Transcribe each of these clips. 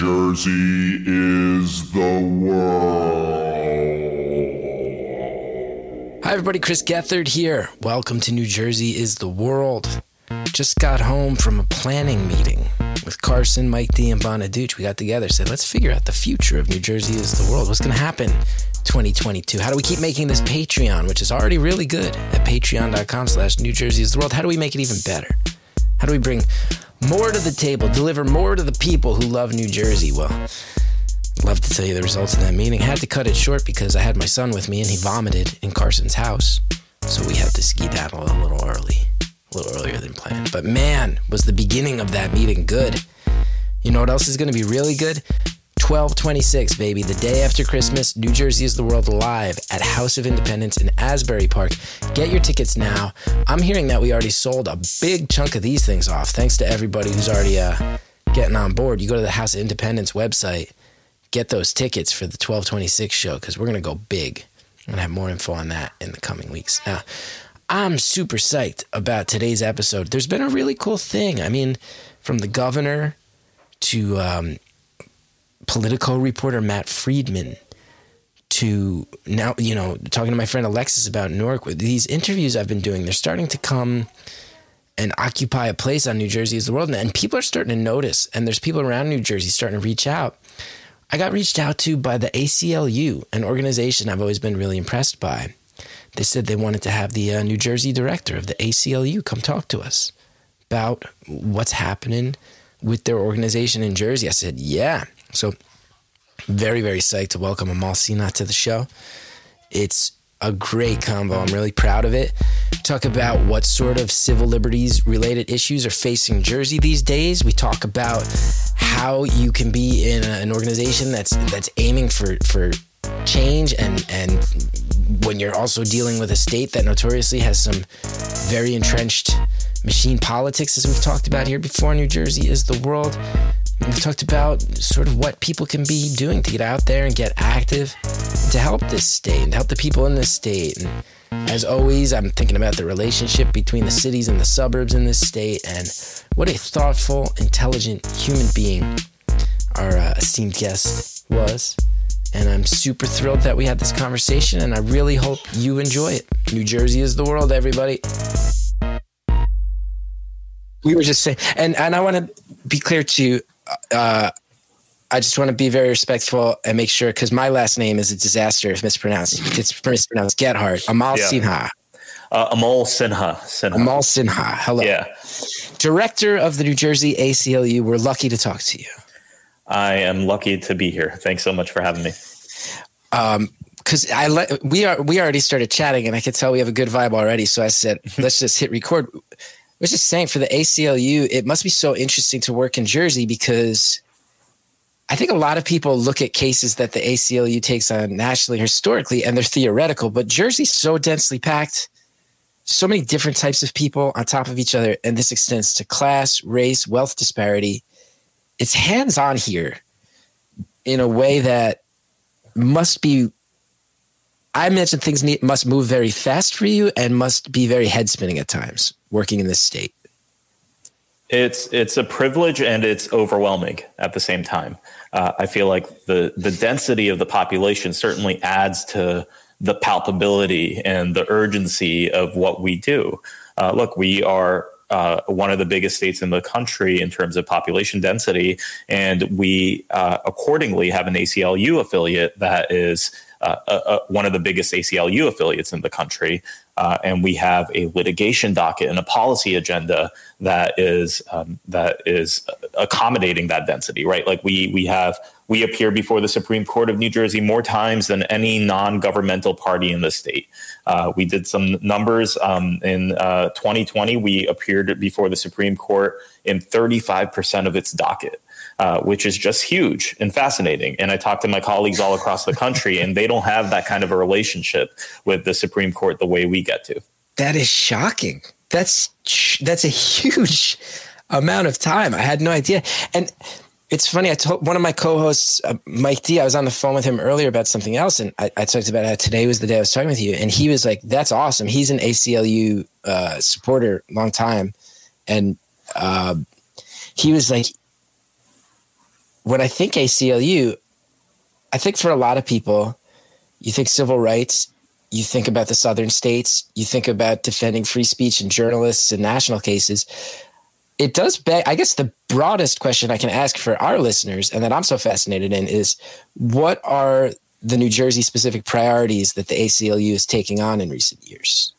Jersey is the world. Hi, everybody. Chris Gethard here. Welcome to New Jersey is the World. Just got home from a planning meeting with Carson, Mike D, and Bonaduce. We got together, said, let's figure out the future of New Jersey is the world. What's going to happen 2022? How do we keep making this Patreon, which is already really good at patreon.com slash New Jersey is the world? How do we make it even better? How do we bring more to the table, deliver more to the people who love New Jersey? Well, love to tell you the results of that meeting. Had to cut it short because I had my son with me and he vomited in Carson's house. So we had to ski skedaddle a little early, a little earlier than planned. But man, was the beginning of that meeting good. You know what else is going to be really good? 1226, baby. The day after Christmas, New Jersey is the World Live at House of Independence in Asbury Park. Get your tickets now. I'm hearing that we already sold a big chunk of these things off. Thanks to everybody who's already uh, getting on board. You go to the House of Independence website, get those tickets for the 1226 show because we're going to go big. I'm going to have more info on that in the coming weeks. Now, I'm super psyched about today's episode. There's been a really cool thing. I mean, from the governor to um, Politico reporter Matt Friedman to now, you know, talking to my friend Alexis about Newark. With these interviews I've been doing, they're starting to come and occupy a place on New Jersey as the world. And people are starting to notice, and there's people around New Jersey starting to reach out. I got reached out to by the ACLU, an organization I've always been really impressed by. They said they wanted to have the uh, New Jersey director of the ACLU come talk to us about what's happening with their organization in Jersey. I said, yeah. So, very, very psyched to welcome Amol Sinha to the show. It's a great combo. I'm really proud of it. Talk about what sort of civil liberties related issues are facing Jersey these days. We talk about how you can be in an organization that's that's aiming for for change and and when you're also dealing with a state that notoriously has some very entrenched machine politics as we've talked about here before New Jersey is the world We've talked about sort of what people can be doing to get out there and get active to help this state and help the people in this state. And as always, I'm thinking about the relationship between the cities and the suburbs in this state and what a thoughtful, intelligent human being our uh, esteemed guest was. And I'm super thrilled that we had this conversation, and I really hope you enjoy it. New Jersey is the world, everybody. We were just saying, and, and I want to be clear to uh, I just want to be very respectful and make sure because my last name is a disaster if mispronounced. It's mispronounced Gethard. Amol yeah. Sinha. Uh, Amol Sinha. Sinha. Amol Sinha. Hello. Yeah. Director of the New Jersey ACLU. We're lucky to talk to you. I am lucky to be here. Thanks so much for having me. Um, because I le- we are we already started chatting and I could tell we have a good vibe already. So I said, let's just hit record was just saying for the ACLU, it must be so interesting to work in Jersey because I think a lot of people look at cases that the ACLU takes on nationally historically and they're theoretical, but Jersey's so densely packed, so many different types of people on top of each other, and this extends to class, race, wealth disparity. It's hands on here in a way that must be I imagine things need, must move very fast for you and must be very head spinning at times working in this state? It's it's a privilege and it's overwhelming at the same time. Uh, I feel like the the density of the population certainly adds to the palpability and the urgency of what we do. Uh, look, we are uh, one of the biggest states in the country in terms of population density, and we uh, accordingly have an ACLU affiliate that is uh, uh, one of the biggest ACLU affiliates in the country. Uh, and we have a litigation docket and a policy agenda that is um, that is accommodating that density, right? Like we we have we appear before the Supreme Court of New Jersey more times than any non-governmental party in the state. Uh, we did some numbers um, in uh, 2020. We appeared before the Supreme Court in 35 percent of its docket. Uh, which is just huge and fascinating. And I talk to my colleagues all across the country, and they don't have that kind of a relationship with the Supreme Court the way we get to. That is shocking. That's that's a huge amount of time. I had no idea. And it's funny. I told one of my co-hosts, uh, Mike D. I was on the phone with him earlier about something else, and I, I, talked about how today was the day I was talking with you, and he was like, "That's awesome." He's an ACLU uh, supporter, long time, and uh, he was like, when I think ACLU, I think for a lot of people, you think civil rights, you think about the southern states, you think about defending free speech and journalists and national cases. It does beg, I guess the broadest question I can ask for our listeners and that I'm so fascinated in is what are the New Jersey specific priorities that the ACLU is taking on in recent years?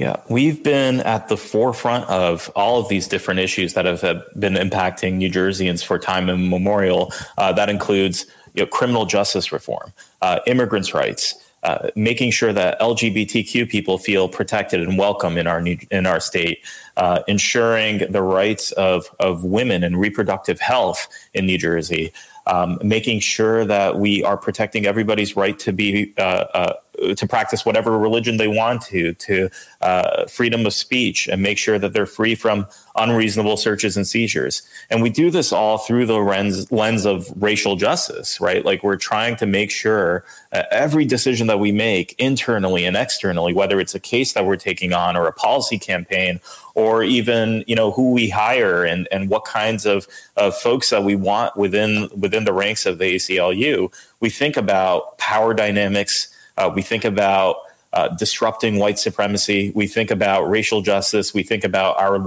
Yeah, we've been at the forefront of all of these different issues that have been impacting New Jerseyans for time immemorial. Uh, that includes you know, criminal justice reform, uh, immigrants' rights, uh, making sure that LGBTQ people feel protected and welcome in our new, in our state, uh, ensuring the rights of of women and reproductive health in New Jersey, um, making sure that we are protecting everybody's right to be uh, uh, to practice whatever religion they want to, to uh, freedom of speech, and make sure that they're free from unreasonable searches and seizures. And we do this all through the lens, lens of racial justice, right? Like we're trying to make sure uh, every decision that we make internally and externally, whether it's a case that we're taking on or a policy campaign or even you know who we hire and and what kinds of, of folks that we want within within the ranks of the ACLU. We think about power dynamics. Uh, we think about uh, disrupting white supremacy. We think about racial justice. We think about our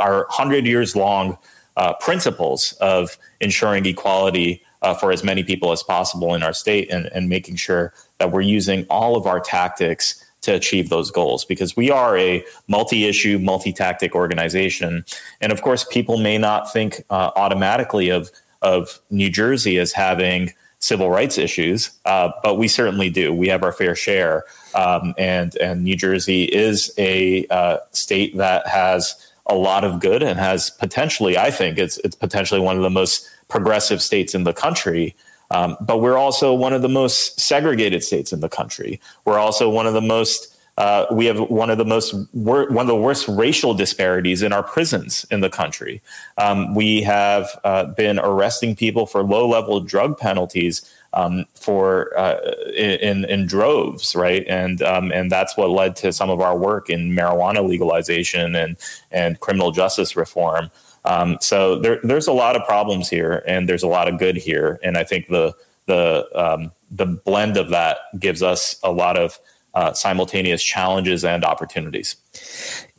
our hundred years long uh, principles of ensuring equality uh, for as many people as possible in our state, and, and making sure that we're using all of our tactics to achieve those goals because we are a multi-issue, multi-tactic organization, and of course, people may not think uh, automatically of of New Jersey as having civil rights issues, uh, but we certainly do. We have our fair share, um, and and New Jersey is a uh, state that has a lot of good and has potentially, I think, it's it's potentially one of the most progressive states in the country. Um, but we're also one of the most segregated states in the country. We're also one of the most uh, we have one of the most wor- one of the worst racial disparities in our prisons in the country. Um, we have uh, been arresting people for low level drug penalties um, for uh, in in droves, right? And um, and that's what led to some of our work in marijuana legalization and and criminal justice reform. Um, so there, there's a lot of problems here, and there's a lot of good here, and I think the the um, the blend of that gives us a lot of uh, simultaneous challenges and opportunities.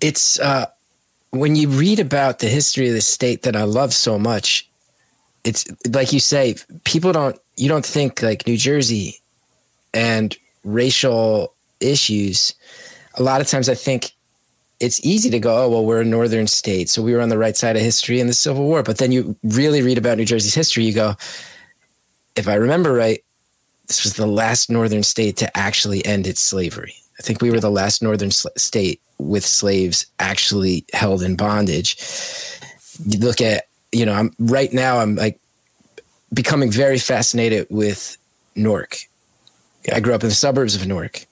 It's uh, when you read about the history of the state that I love so much. It's like you say, people don't. You don't think like New Jersey and racial issues. A lot of times, I think it's easy to go, oh, well, we're a northern state. So we were on the right side of history in the Civil War. But then you really read about New Jersey's history, you go, if I remember right, this was the last northern state to actually end its slavery. I think we were the last northern sl- state with slaves actually held in bondage. You look at, you know, I'm right now I'm like becoming very fascinated with Newark. I grew up in the suburbs of Newark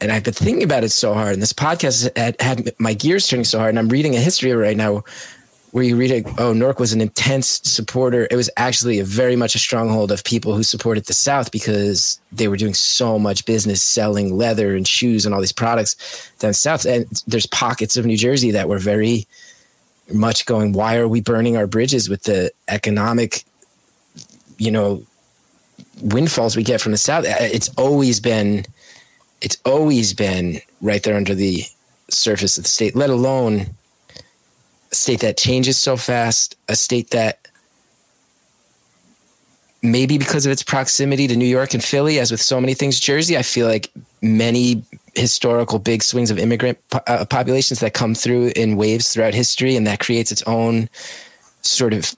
and I've been thinking about it so hard. And this podcast had, had my gears turning so hard. And I'm reading a history right now where you read it. Oh, Newark was an intense supporter. It was actually a very much a stronghold of people who supported the South because they were doing so much business selling leather and shoes and all these products down south. And there's pockets of New Jersey that were very much going, why are we burning our bridges with the economic, you know, windfalls we get from the South? Uh, it's always been it's always been right there under the surface of the state, let alone a state that changes so fast, a state that maybe because of its proximity to New York and Philly, as with so many things, Jersey, I feel like many historical big swings of immigrant po- uh, populations that come through in waves throughout history, and that creates its own sort of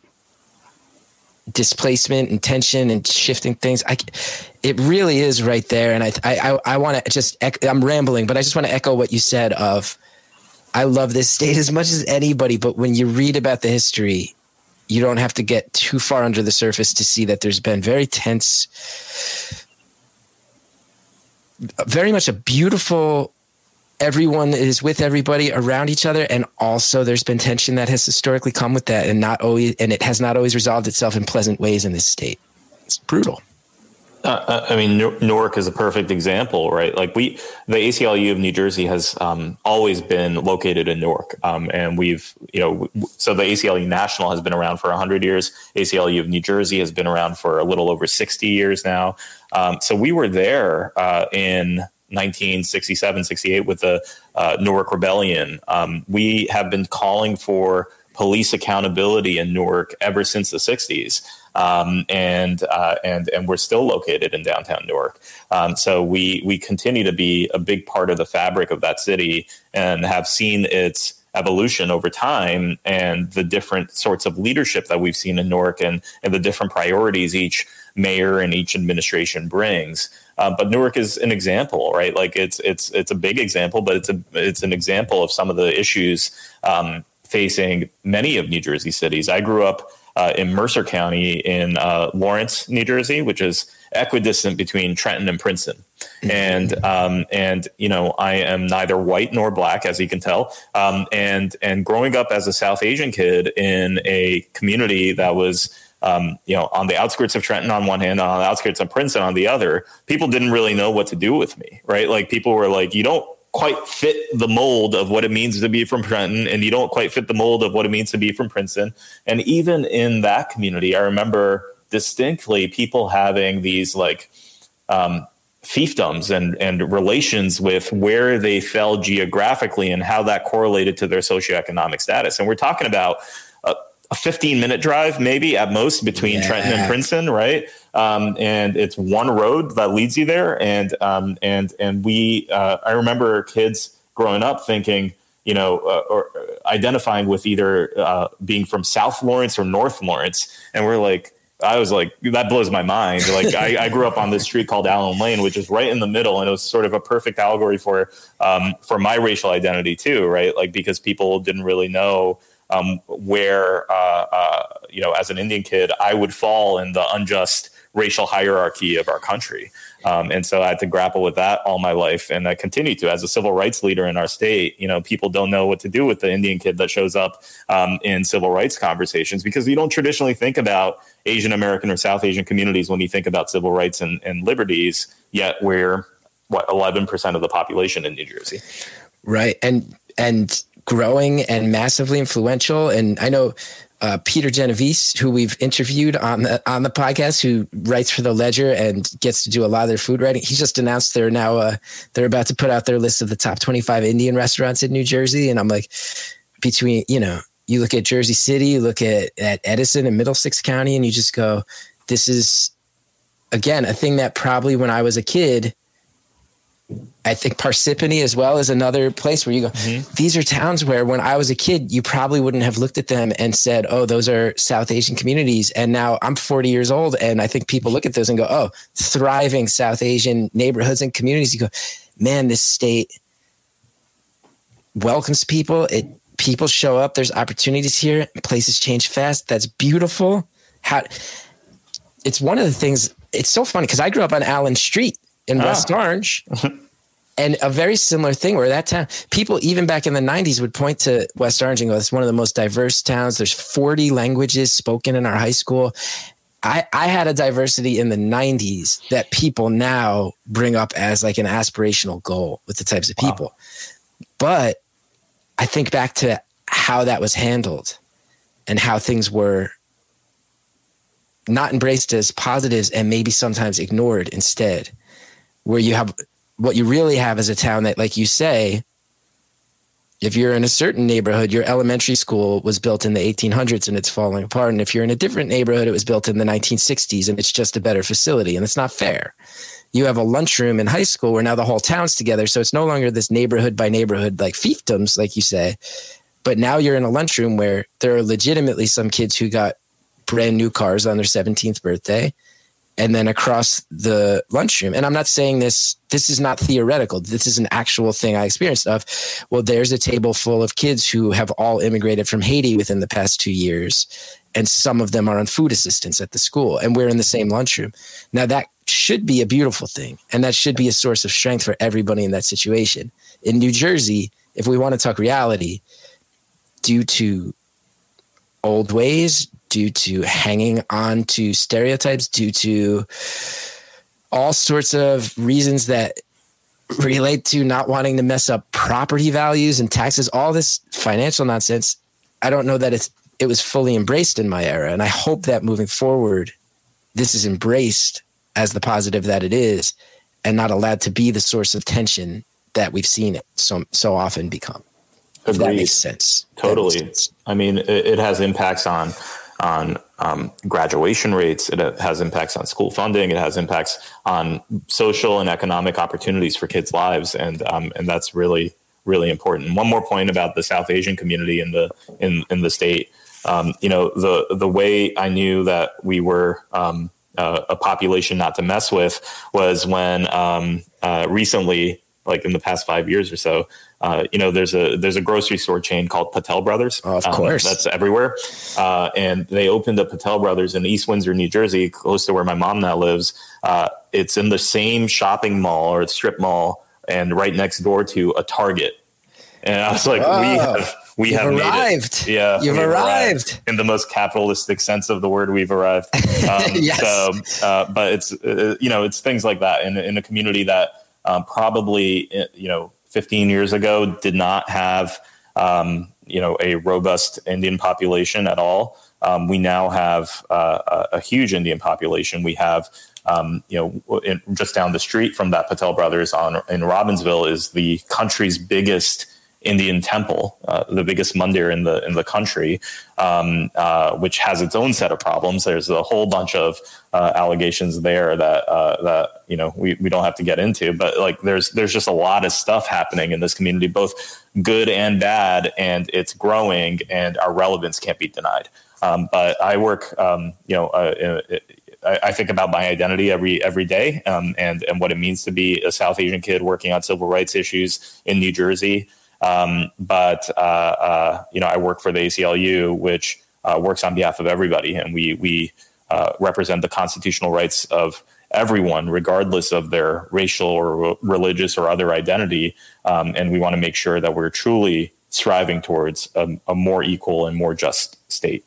displacement and tension and shifting things. I, it really is right there. And I, I, I want to just, I'm rambling, but I just want to echo what you said of, I love this state as much as anybody, but when you read about the history, you don't have to get too far under the surface to see that there's been very tense, very much a beautiful everyone is with everybody around each other and also there's been tension that has historically come with that and not always and it has not always resolved itself in pleasant ways in this state. It's brutal Uh, I mean, Newark is a perfect example, right? Like we, the ACLU of New Jersey has um, always been located in Newark, um, and we've, you know, so the ACLU National has been around for hundred years. ACLU of New Jersey has been around for a little over sixty years now. Um, so we were there uh, in 1967, 68 with the uh, Newark Rebellion. Um, we have been calling for police accountability in Newark ever since the 60s um, and uh, and and we're still located in downtown Newark. Um, so we we continue to be a big part of the fabric of that city and have seen its evolution over time and the different sorts of leadership that we've seen in Newark and and the different priorities each mayor and each administration brings. Uh, but Newark is an example, right? Like it's it's it's a big example, but it's a it's an example of some of the issues um, facing many of New Jersey cities. I grew up uh, in Mercer County in uh, Lawrence, New Jersey, which is equidistant between Trenton and Princeton. Mm-hmm. And um, and you know I am neither white nor black, as you can tell. Um, and and growing up as a South Asian kid in a community that was um, you know, on the outskirts of Trenton on one hand, on the outskirts of Princeton on the other, people didn't really know what to do with me, right? Like people were like, you don't quite fit the mold of what it means to be from Trenton, and you don't quite fit the mold of what it means to be from Princeton. And even in that community, I remember distinctly people having these like um, fiefdoms and and relations with where they fell geographically and how that correlated to their socioeconomic status. And we're talking about a 15 minute drive, maybe at most between yeah. Trenton and Princeton, right? Um, and it's one road that leads you there. And um, and and we, uh, I remember kids growing up thinking, you know, uh, or identifying with either uh, being from South Lawrence or North Lawrence, and we're like. I was like, that blows my mind. Like, I, I, grew up on this street called Allen Lane, which is right in the middle, and it was sort of a perfect allegory for um, for my racial identity too, right? Like, because people didn't really know um, where uh, uh, you know, as an Indian kid, I would fall in the unjust racial hierarchy of our country. Um, and so I had to grapple with that all my life, and I continue to as a civil rights leader in our state. You know, people don't know what to do with the Indian kid that shows up um, in civil rights conversations because you don't traditionally think about Asian American or South Asian communities when you think about civil rights and, and liberties. Yet we're what eleven percent of the population in New Jersey, right? And and growing and massively influential. And I know uh, Peter Genovese, who we've interviewed on the on the podcast, who writes for the Ledger and gets to do a lot of their food writing. He just announced they're now uh, they're about to put out their list of the top 25 Indian restaurants in New Jersey, and I'm like, between you know, you look at Jersey City, you look at at Edison and Middlesex County, and you just go, this is again a thing that probably when I was a kid I think Parsippany as well is another place where you go, mm-hmm. these are towns where when I was a kid, you probably wouldn't have looked at them and said, oh, those are South Asian communities. And now I'm 40 years old. And I think people look at those and go, oh, thriving South Asian neighborhoods and communities. You go, man, this state welcomes people. It people show up. There's opportunities here. Places change fast. That's beautiful. How it's one of the things. It's so funny because I grew up on Allen Street in ah. West Orange. and a very similar thing where that town people even back in the 90s would point to west orange and go it's one of the most diverse towns there's 40 languages spoken in our high school I, I had a diversity in the 90s that people now bring up as like an aspirational goal with the types of people wow. but i think back to how that was handled and how things were not embraced as positives and maybe sometimes ignored instead where you have what you really have is a town that, like you say, if you're in a certain neighborhood, your elementary school was built in the 1800s and it's falling apart. And if you're in a different neighborhood, it was built in the 1960s and it's just a better facility. And it's not fair. You have a lunchroom in high school where now the whole town's together. So it's no longer this neighborhood by neighborhood like fiefdoms, like you say. But now you're in a lunchroom where there are legitimately some kids who got brand new cars on their 17th birthday and then across the lunchroom. And I'm not saying this, this is not theoretical. This is an actual thing I experienced of, well, there's a table full of kids who have all immigrated from Haiti within the past two years. And some of them are on food assistance at the school and we're in the same lunchroom. Now that should be a beautiful thing. And that should be a source of strength for everybody in that situation. In New Jersey, if we want to talk reality, due to old ways, due to hanging on to stereotypes, due to all sorts of reasons that relate to not wanting to mess up property values and taxes, all this financial nonsense. I don't know that it's it was fully embraced in my era. And I hope that moving forward, this is embraced as the positive that it is and not allowed to be the source of tension that we've seen it so so often become. If that makes sense. Totally. Makes sense. I mean, it, it, has impacts on on um, graduation rates. It has impacts on school funding. It has impacts on social and economic opportunities for kids' lives, and um, and that's really really important. One more point about the South Asian community in the in in the state. Um, you know, the the way I knew that we were um, uh, a population not to mess with was when um, uh, recently, like in the past five years or so, uh, you know, there's a there's a grocery store chain called Patel Brothers. Oh, of um, course, that's everywhere. Uh, and they opened a Patel Brothers in East Windsor, New Jersey, close to where my mom now lives. Uh, it's in the same shopping mall or strip mall, and right next door to a Target. And I was like, we have we have arrived. Yeah, you've arrived. arrived. in the most capitalistic sense of the word. We've arrived. Um, yes. So, uh, but it's uh, you know it's things like that in in a community that um, probably uh, you know 15 years ago did not have um, you know a robust Indian population at all. Um, we now have uh, a, a, huge Indian population. We have um, you know in, just down the street from that Patel Brothers on in Robbinsville is the country's biggest Indian temple, uh, the biggest mandir in the in the country, um, uh, which has its own set of problems. There's a whole bunch of uh, allegations there that uh, that you know we, we don't have to get into, but like there's there's just a lot of stuff happening in this community, both good and bad, and it's growing, and our relevance can't be denied. Um, but I work, um, you know, uh, I, think about my identity every every day, um, and and what it means to be a South Asian kid working on civil rights issues in New Jersey. Um, but uh, uh, you know, I work for the ACLU, which uh, works on behalf of everybody, and we we uh, represent the constitutional rights of everyone, regardless of their racial or religious or other identity. Um, and we want to make sure that we're truly striving towards a, a more equal and more just state.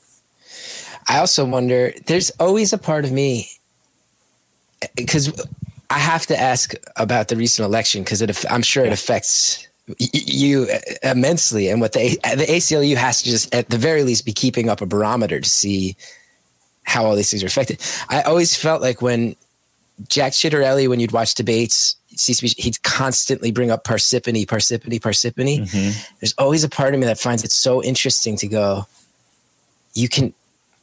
I also wonder. There's always a part of me because I have to ask about the recent election because I'm sure it affects you immensely and what the the ACLU has to just at the very least be keeping up a barometer to see how all these things are affected. I always felt like when Jack Ciattarelli, when you'd watch debates, he'd constantly bring up Parsippany, Parsippany, Parsippany. Mm-hmm. There's always a part of me that finds it so interesting to go. You can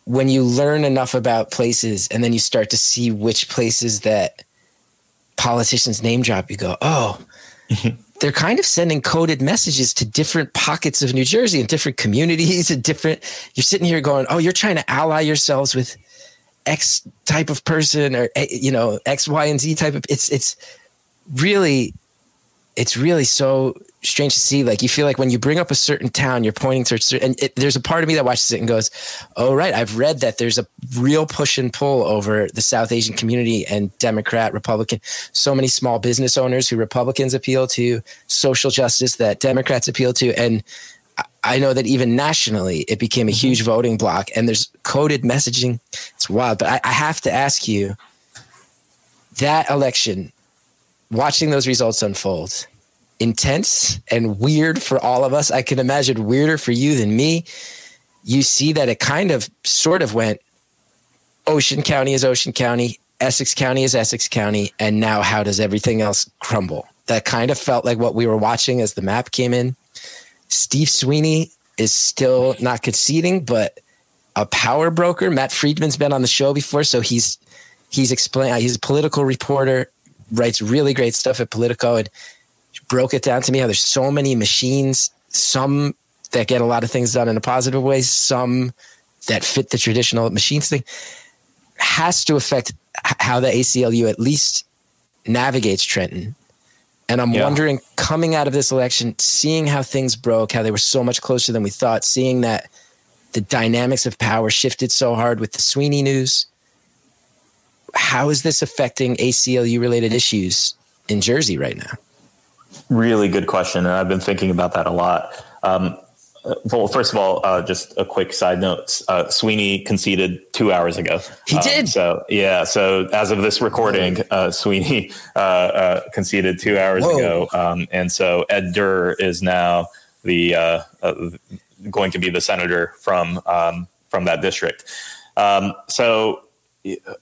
when you learn enough about places and then you start to see which places that politicians name drop, you go, oh. they're kind of sending coded messages to different pockets of New Jersey and different communities and different. You're sitting here going, "Oh, you're trying to ally yourselves with X type of person or eh, you know X, Y, and Z type of." It's it's really, it's really so strange to see. Like you feel like when you bring up a certain town, you're pointing to a certain, and it, there's a part of me that watches it and goes, "Oh, right, I've read that there's a real push and pull over the South Asian community and Democrat, Republican. So many small business owners who Republicans appeal to, social justice that Democrats appeal to, and." I know that even nationally, it became a mm-hmm. huge voting block, and there's coded messaging. It's wild, but I, I have to ask you that election, watching those results unfold, intense and weird for all of us. I can imagine weirder for you than me. You see that it kind of sort of went Ocean County is Ocean County, Essex County is Essex County, and now how does everything else crumble? That kind of felt like what we were watching as the map came in. Steve Sweeney is still not conceding, but a power broker. Matt Friedman's been on the show before, so he's he's explained. He's a political reporter, writes really great stuff at Politico, and broke it down to me how there's so many machines, some that get a lot of things done in a positive way, some that fit the traditional machines thing, has to affect how the ACLU at least navigates Trenton. And I'm yeah. wondering, coming out of this election, seeing how things broke, how they were so much closer than we thought, seeing that the dynamics of power shifted so hard with the Sweeney news. How is this affecting ACLU related issues in Jersey right now? Really good question, and I've been thinking about that a lot. Um, well, first of all, uh, just a quick side note: uh, Sweeney conceded two hours ago. He um, did. So yeah. So as of this recording, uh, Sweeney uh, uh, conceded two hours Whoa. ago, um, and so Ed Durr is now the uh, going to be the senator from um, from that district. Um, so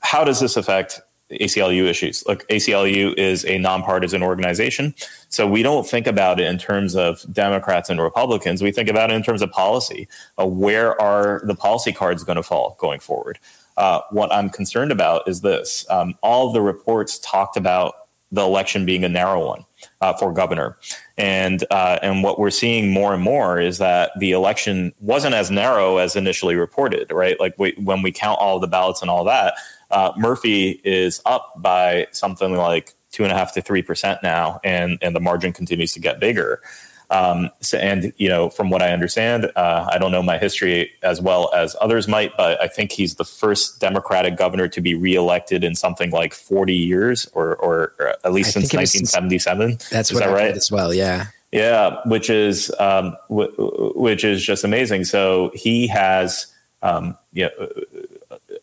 how does this affect ACLU issues. Look, ACLU is a nonpartisan organization. So we don't think about it in terms of Democrats and Republicans. We think about it in terms of policy. Uh, where are the policy cards going to fall going forward? Uh, what I'm concerned about is this um, all the reports talked about the election being a narrow one uh, for governor. And, uh, and what we're seeing more and more is that the election wasn't as narrow as initially reported, right? Like we, when we count all the ballots and all that, uh, Murphy is up by something like two and a half to three percent now, and and the margin continues to get bigger. Um, so, and you know, from what I understand, uh, I don't know my history as well as others might, but I think he's the first Democratic governor to be reelected in something like 40 years, or, or, or at least since 1977. Since, that's is what that I right as well. Yeah. Yeah, which is um, w- which is just amazing. So he has, um, you know,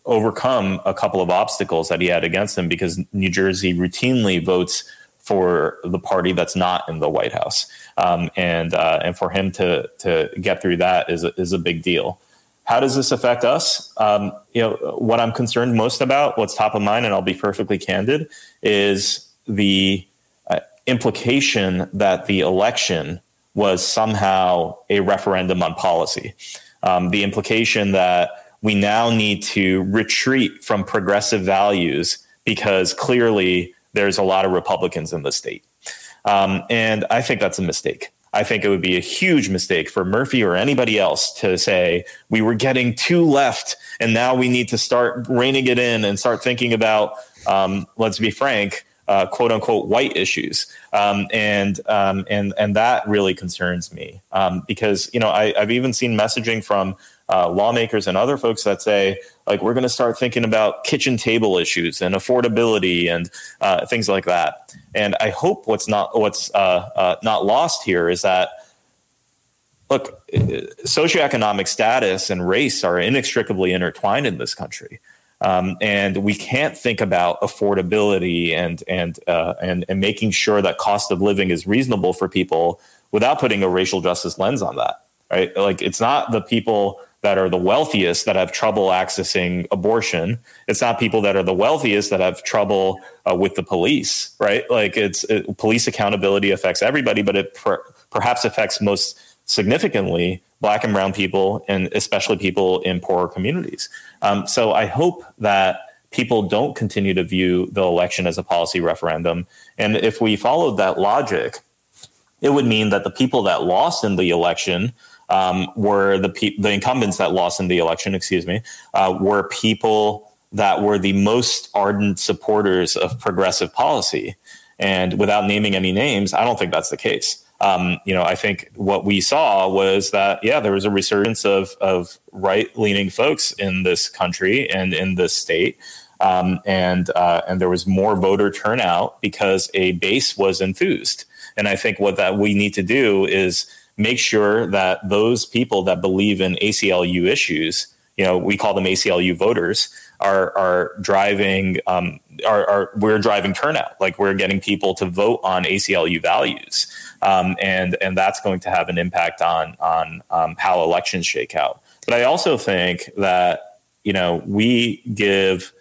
overcome a couple of obstacles that he had against him because New Jersey routinely votes for the party that's not in the White House, um, and uh, and for him to to get through that is a, is a big deal. How does this affect us? Um, you know, what I'm concerned most about, what's top of mind, and I'll be perfectly candid, is the uh, implication that the election was somehow a referendum on policy. Um, the implication that we now need to retreat from progressive values because clearly there's a lot of Republicans in the state. Um, and I think that's a mistake. I think it would be a huge mistake for Murphy or anybody else to say we were getting too left and now we need to start reining it in and start thinking about, um, let's be frank, uh, quote unquote white issues, um, and um, and and that really concerns me um, because you know I, have even seen messaging from uh, lawmakers and other folks that say like we're going to start thinking about kitchen table issues and affordability and uh, things like that. And I hope what's not what's uh, uh, not lost here is that look, socioeconomic status and race are inextricably intertwined in this country. Um, and we can't think about affordability and and, uh, and and making sure that cost of living is reasonable for people without putting a racial justice lens on that. Right? Like it's not the people that are the wealthiest that have trouble accessing abortion. It's not people that are the wealthiest that have trouble uh, with the police, right? Like it's it, police accountability affects everybody, but it per, perhaps affects most significantly black and brown people and especially people in poorer communities. Um, so I hope that people don't continue to view the election as a policy referendum. And if we followed that logic, it would mean that the people that lost in the election um, were the pe- the incumbents that lost in the election, excuse me, uh, were people that were the most ardent supporters of progressive policy. And without naming any names, I don't think that's the case. Um, you know, I think what we saw was that, yeah, there was a resurgence of, of right leaning folks in this country and in this state. Um, and, uh, and there was more voter turnout because a base was enthused. And I think what that we need to do is make sure that those people that believe in ACLU issues, you know, we call them ACLU voters, are are driving um, are, are we're driving turnout. Like we're getting people to vote on ACLU values, um, and and that's going to have an impact on on um, how elections shake out. But I also think that you know we give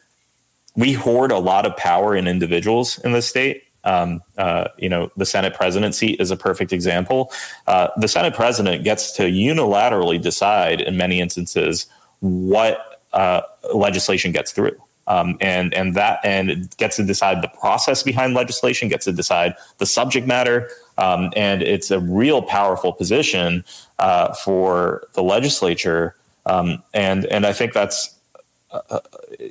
we hoard a lot of power in individuals in the state um, uh, you know, the Senate president seat is a perfect example. Uh, the Senate president gets to unilaterally decide, in many instances, what uh, legislation gets through. Um, and and that and gets to decide the process behind legislation, gets to decide the subject matter, um, and it's a real powerful position uh, for the legislature. Um, and and I think that's uh, uh,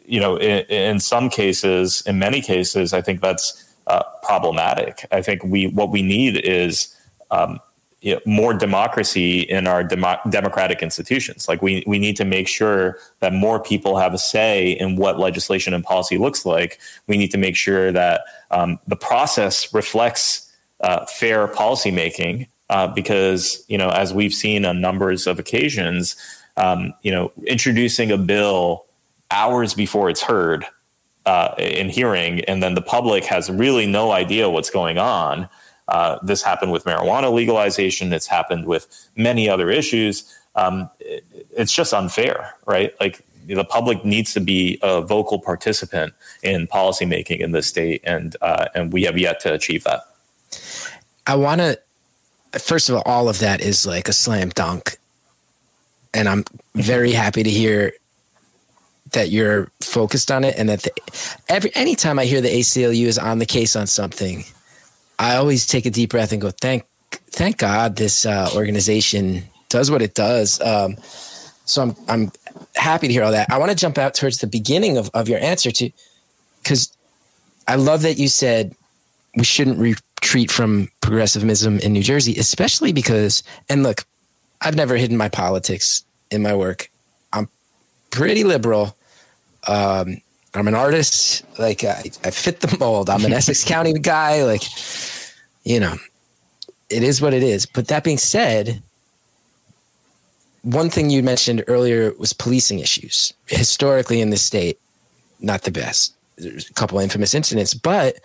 you know in, in, some cases, in many cases, I think that's uh, problematic. I think we what we need is um, you know, more democracy in our demo- democratic institutions. Like we we need to make sure that more people have a say in what legislation and policy looks like. We need to make sure that um, the process reflects uh, fair policymaking. uh, because you know as we've seen on numbers of occasions, um, you know introducing a bill hours before it's heard uh, in hearing, and then the public has really no idea what's going on. Uh, this happened with marijuana legalization. It's happened with many other issues. Um, it, it's just unfair, right? Like the public needs to be a vocal participant in policymaking in this state, and uh, and we have yet to achieve that. I want to. First of all, all of that is like a slam dunk, and I'm very happy to hear that you're focused on it, and that the, every anytime I hear the ACLU is on the case on something, I always take a deep breath and go, "Thank, thank God this uh, organization does what it does." Um, so I'm I'm happy to hear all that. I want to jump out towards the beginning of, of your answer to because I love that you said we shouldn't retreat from progressivism in New Jersey, especially because and look, I've never hidden my politics in my work. I'm pretty liberal. Um, I'm an artist. Like I, I fit the mold. I'm an Essex County guy. Like, you know, it is what it is. But that being said, one thing you mentioned earlier was policing issues. Historically, in the state, not the best. There's a couple infamous incidents, but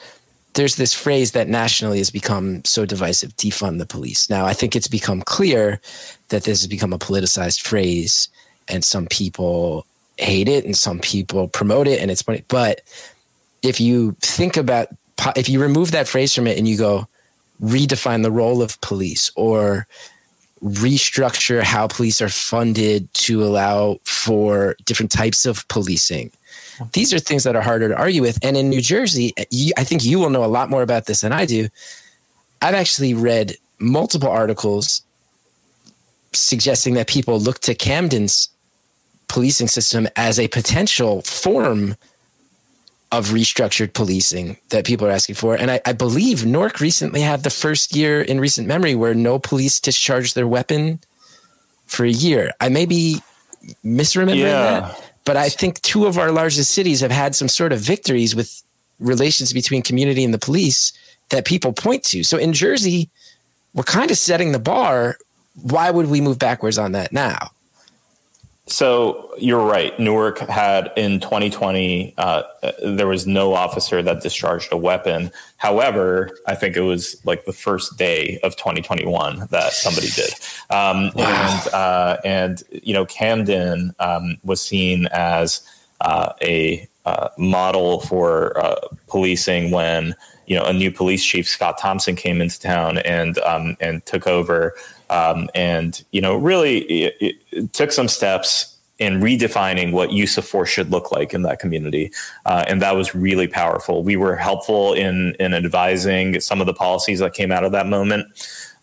there's this phrase that nationally has become so divisive defund the police. Now, I think it's become clear that this has become a politicized phrase, and some people hate it and some people promote it, and it's funny. But if you think about, if you remove that phrase from it and you go, redefine the role of police or restructure how police are funded to allow for different types of policing. These are things that are harder to argue with. And in New Jersey, I think you will know a lot more about this than I do. I've actually read multiple articles suggesting that people look to Camden's policing system as a potential form of restructured policing that people are asking for. And I, I, believe Newark recently had the first year in recent memory where no police discharged their weapon for a year. I may be misremembering yeah. that, but I think two of our largest cities have had some sort of victories with relations between community and the police that people point to. So in Jersey, we're kind of setting the bar. Why would we move backwards on that now? So you're right. Newark had in 2020, uh, there was no officer that discharged a weapon. However, I think it was like the first day of 2021 that somebody did. Um, wow. And uh, and you know, Camden um, was seen as uh, a uh, model for uh, policing when you know a new police chief, Scott Thomson, came into town and um, and took over um, and you know really it, it took some steps in redefining what use of force should look like in that community, uh, and that was really powerful. We were helpful in in advising some of the policies that came out of that moment.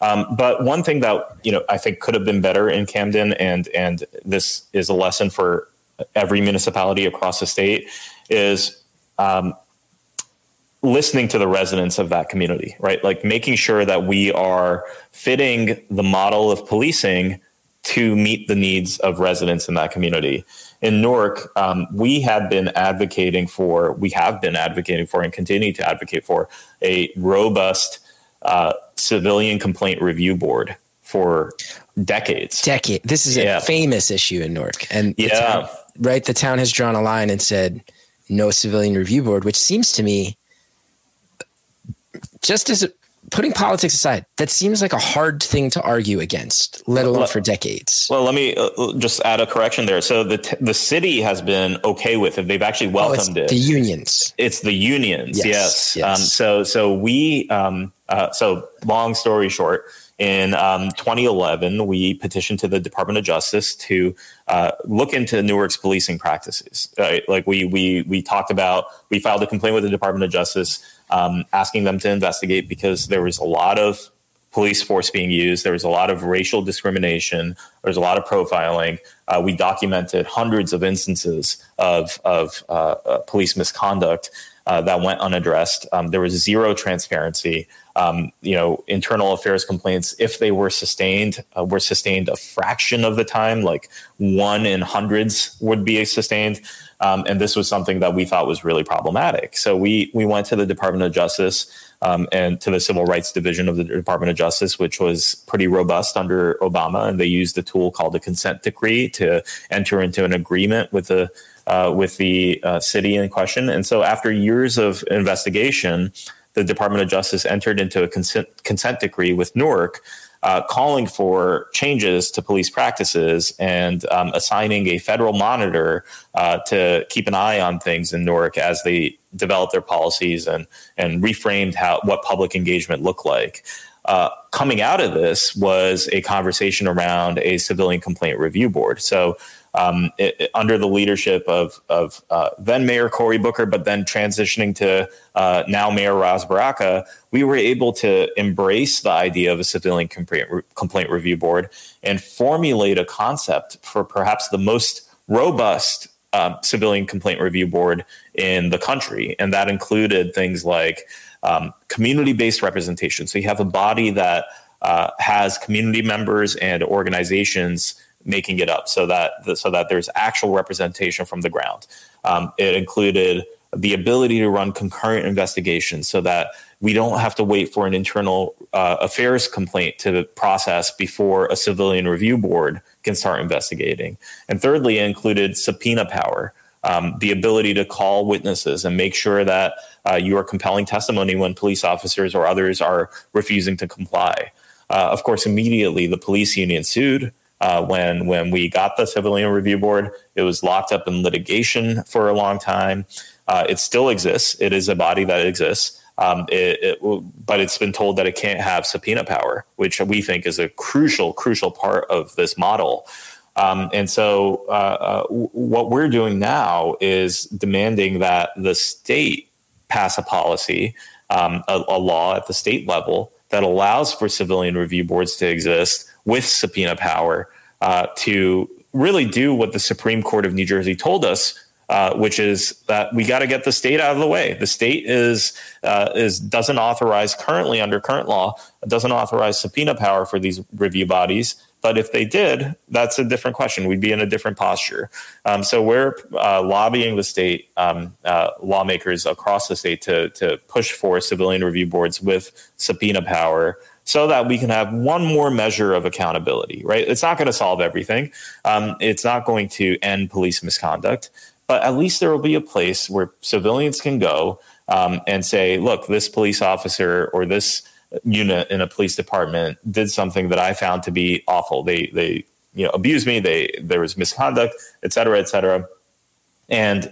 Um, but one thing that you know I think could have been better in Camden, and and this is a lesson for every municipality across the state, is um, listening to the residents of that community, right? Like making sure that we are fitting the model of policing to meet the needs of residents in that community. In Newark, um, we have been advocating for, we have been advocating for, and continue to advocate for a robust uh, civilian complaint review board for decades. Decade. This is yeah. a famous issue in Newark, and yeah, town, right. The town has drawn a line and said no civilian review board, which seems to me just as putting politics aside, that seems like a hard thing to argue against, let alone for decades. Well, let me uh, just add a correction there. So the t- the city has been okay with it; they've actually oh, welcomed oh, it. The unions. It's the unions. Yes. yes. yes. Um, so so we um, uh, so long story short. In um, 2011, we petitioned to the Department of Justice to uh, look into Newark's policing practices. Like we we we talked about, we filed a complaint with the Department of Justice um, asking them to investigate because there was a lot of police force being used. There was a lot of racial discrimination. There was a lot of profiling. Uh, we documented hundreds of instances of, of uh, uh, police misconduct uh, that went unaddressed. Um, there was zero transparency. Um, you know, internal affairs complaints, if they were sustained, uh, were sustained a fraction of the time, like one in hundreds would be sustained. Um, and this was something that we thought was really problematic. So we we went to the Department of Justice um, and to the Civil Rights Division of the Department of Justice, which was pretty robust under Obama, and they used a tool called a consent decree to enter into an agreement with the uh, with the uh, city in question. And so, after years of investigation, the Department of Justice entered into a consent, consent decree with Newark. Uh, calling for changes to police practices and um, assigning a federal monitor uh, to keep an eye on things in Newark as they developed their policies and and reframed how what public engagement looked like. Uh, coming out of this was a conversation around a civilian complaint review board. So um, it, it, under the leadership of, of uh, then Mayor Cory Booker, but then transitioning to uh, now Mayor Ras Baraka, we were able to embrace the idea of a civilian complaint, complaint review board and formulate a concept for perhaps the most robust uh, civilian complaint review board in the country. And that included things like um, community based representation. So you have a body that uh, has community members and organizations making it up so that so that there's actual representation from the ground. Um, it included the ability to run concurrent investigations so that we don't have to wait for an internal uh, affairs complaint to process before a civilian review board can start investigating. And thirdly, it included subpoena power. Um, the ability to call witnesses and make sure that uh, you are compelling testimony when police officers or others are refusing to comply. Uh, of course, immediately the police union sued uh, when when we got the civilian review board. It was locked up in litigation for a long time. Uh, it still exists. It is a body that exists. Um, it, it, but it's been told that it can't have subpoena power, which we think is a crucial, crucial part of this model. Um, and so, uh, uh, what we're doing now is demanding that the state pass a policy, um, a, a law at the state level that allows for civilian review boards to exist with subpoena power uh, to really do what the Supreme Court of New Jersey told us. Uh, which is that we got to get the state out of the way. The state is uh, is doesn't authorize currently under current law doesn't authorize subpoena power for these review bodies. But if they did, that's a different question. We'd be in a different posture. Um, so we're uh, lobbying the state um, uh, lawmakers across the state to to push for civilian review boards with subpoena power so that we can have one more measure of accountability, right? It's not going to solve everything. Um, it's not going to end police misconduct, but at least there will be a place where civilians can go um, and say, look, this police officer or this unit in a police department did something that I found to be awful. They, they, you know, abused me. They, there was misconduct, et cetera, et cetera. And,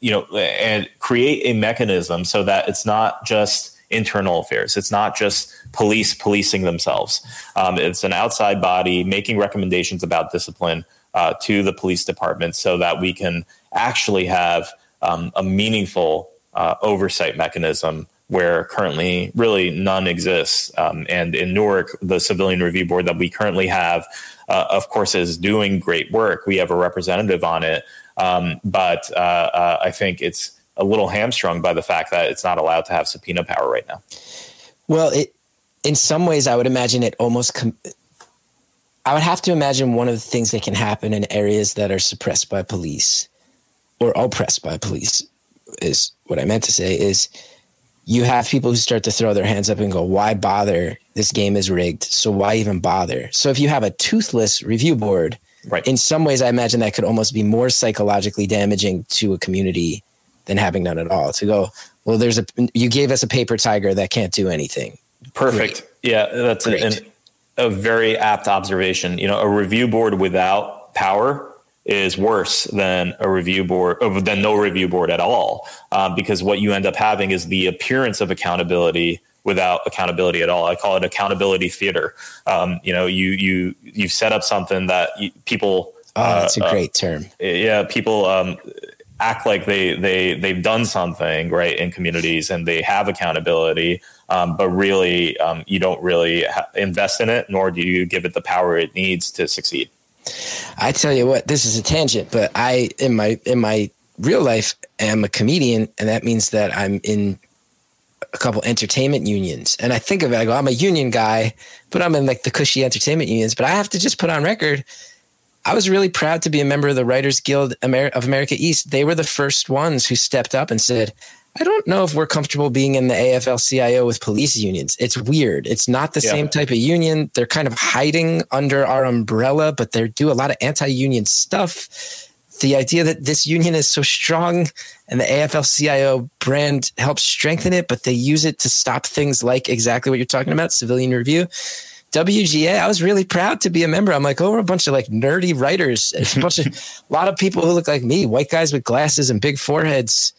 you know, and create a mechanism so that it's not just internal affairs. It's not just police policing themselves. Um, it's an outside body making recommendations about discipline uh, to the police department so that we can actually have um, a meaningful uh, oversight mechanism where currently really none exists. Um, and in Newark, the civilian review board that we currently have, uh, of course, is doing great work. We have a representative on it. Um, but uh, uh, I think it's a little hamstrung by the fact that it's not allowed to have subpoena power right now. Well, it in some ways, I would imagine it almost. Com- I would have to imagine one of the things that can happen in areas that are suppressed by police or oppressed by police is what I meant to say is you have people who start to throw their hands up and go, why bother? This game is rigged. So why even bother? So if you have a toothless review board, right. in some ways, I imagine that could almost be more psychologically damaging to a community than having none at all. To go, well, there's a you gave us a paper tiger that can't do anything. Perfect. Great. Yeah, that's a, an, a very apt observation. You know, a review board without power is worse than a review board than no review board at all um, because what you end up having is the appearance of accountability without accountability at all i call it accountability theater um, you know you you you've set up something that you, people oh that's uh, a great uh, term yeah people um, act like they they they've done something right in communities and they have accountability um, but really um, you don't really ha- invest in it nor do you give it the power it needs to succeed. I tell you what this is a tangent but i in my in my real life am a comedian and that means that i'm in a couple entertainment unions. And i think of it i go i'm a union guy but i'm in like the cushy entertainment unions but i have to just put on record I was really proud to be a member of the Writers Guild of America East. They were the first ones who stepped up and said, I don't know if we're comfortable being in the AFL CIO with police unions. It's weird. It's not the yeah. same type of union. They're kind of hiding under our umbrella, but they do a lot of anti union stuff. The idea that this union is so strong and the AFL CIO brand helps strengthen it, but they use it to stop things like exactly what you're talking about civilian review. WGA, I was really proud to be a member. I'm like, oh, we're a bunch of like nerdy writers. It's a bunch of a lot of people who look like me, white guys with glasses and big foreheads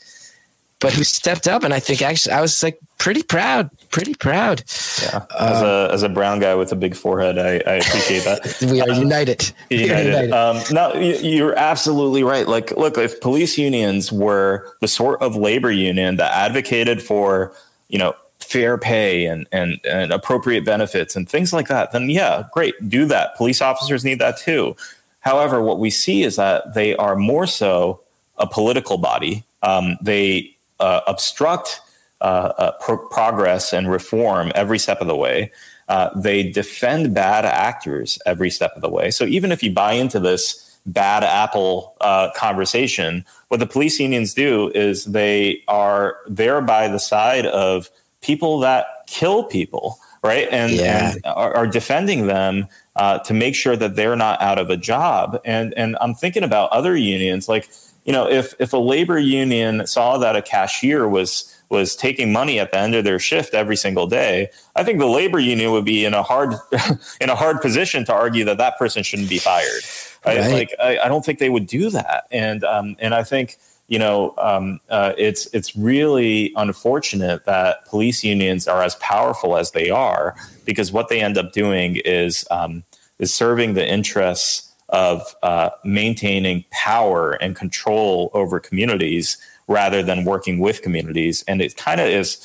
but who stepped up. And I think actually I was like pretty proud, pretty proud. Yeah. As a, as a brown guy with a big forehead, I, I appreciate that. we are um, united. United. united. Um, no, you're absolutely right. Like, look, if police unions were the sort of labor union that advocated for, you know, fair pay and, and, and appropriate benefits and things like that, then yeah, great. Do that. Police officers need that too. However, what we see is that they are more so a political body. Um, they uh, obstruct uh, uh, pro- progress and reform every step of the way. Uh, they defend bad actors every step of the way. So even if you buy into this bad apple uh, conversation, what the police unions do is they are there by the side of people that kill people, right? And, yeah. and are, are, defending them uh, to make sure that they're not out of a job. And and I'm thinking about other unions like you know, if if a labor union saw that a cashier was was taking money at the end of their shift every single day, I think the labor union would be in a hard in a hard position to argue that that person shouldn't be fired. Right. I, like I, I, don't think they would do that, and um, and I think you know um, uh, it's it's really unfortunate that police unions are as powerful as they are because what they end up doing is um, is serving the interests of uh, maintaining power and control over communities rather than working with communities. And it kind of is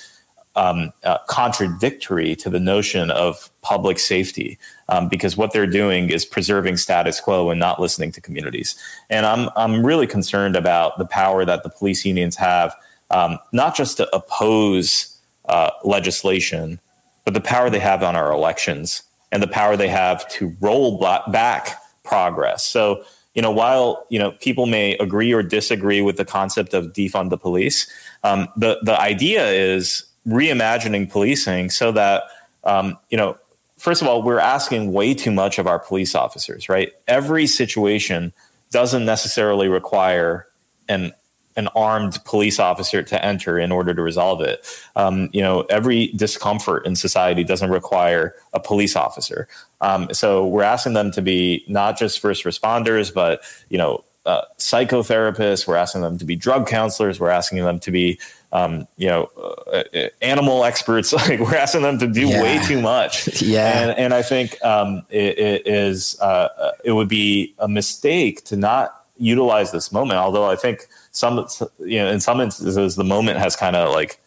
um, uh, contradictory to the notion of public safety um, because what they're doing is preserving status quo and not listening to communities. And I'm, I'm really concerned about the power that the police unions have, um, not just to oppose uh, legislation, but the power they have on our elections and the power they have to roll back progress. So, you know, while you know people may agree or disagree with the concept of defund the police, um, the the idea is reimagining policing so that um, you know, first of all, we're asking way too much of our police officers. Right? Every situation doesn't necessarily require an an armed police officer to enter in order to resolve it. Um, you know, every discomfort in society doesn't require a police officer. Um, so we're asking them to be not just first responders, but you know, uh, psychotherapists. We're asking them to be drug counselors. We're asking them to be, um, you know, uh, uh animal experts. Like we're asking them to do yeah. way too much. yeah, and, and I think um, it, it is uh, uh, it would be a mistake to not utilize this moment. Although I think some, you know, in some instances, the moment has kind of like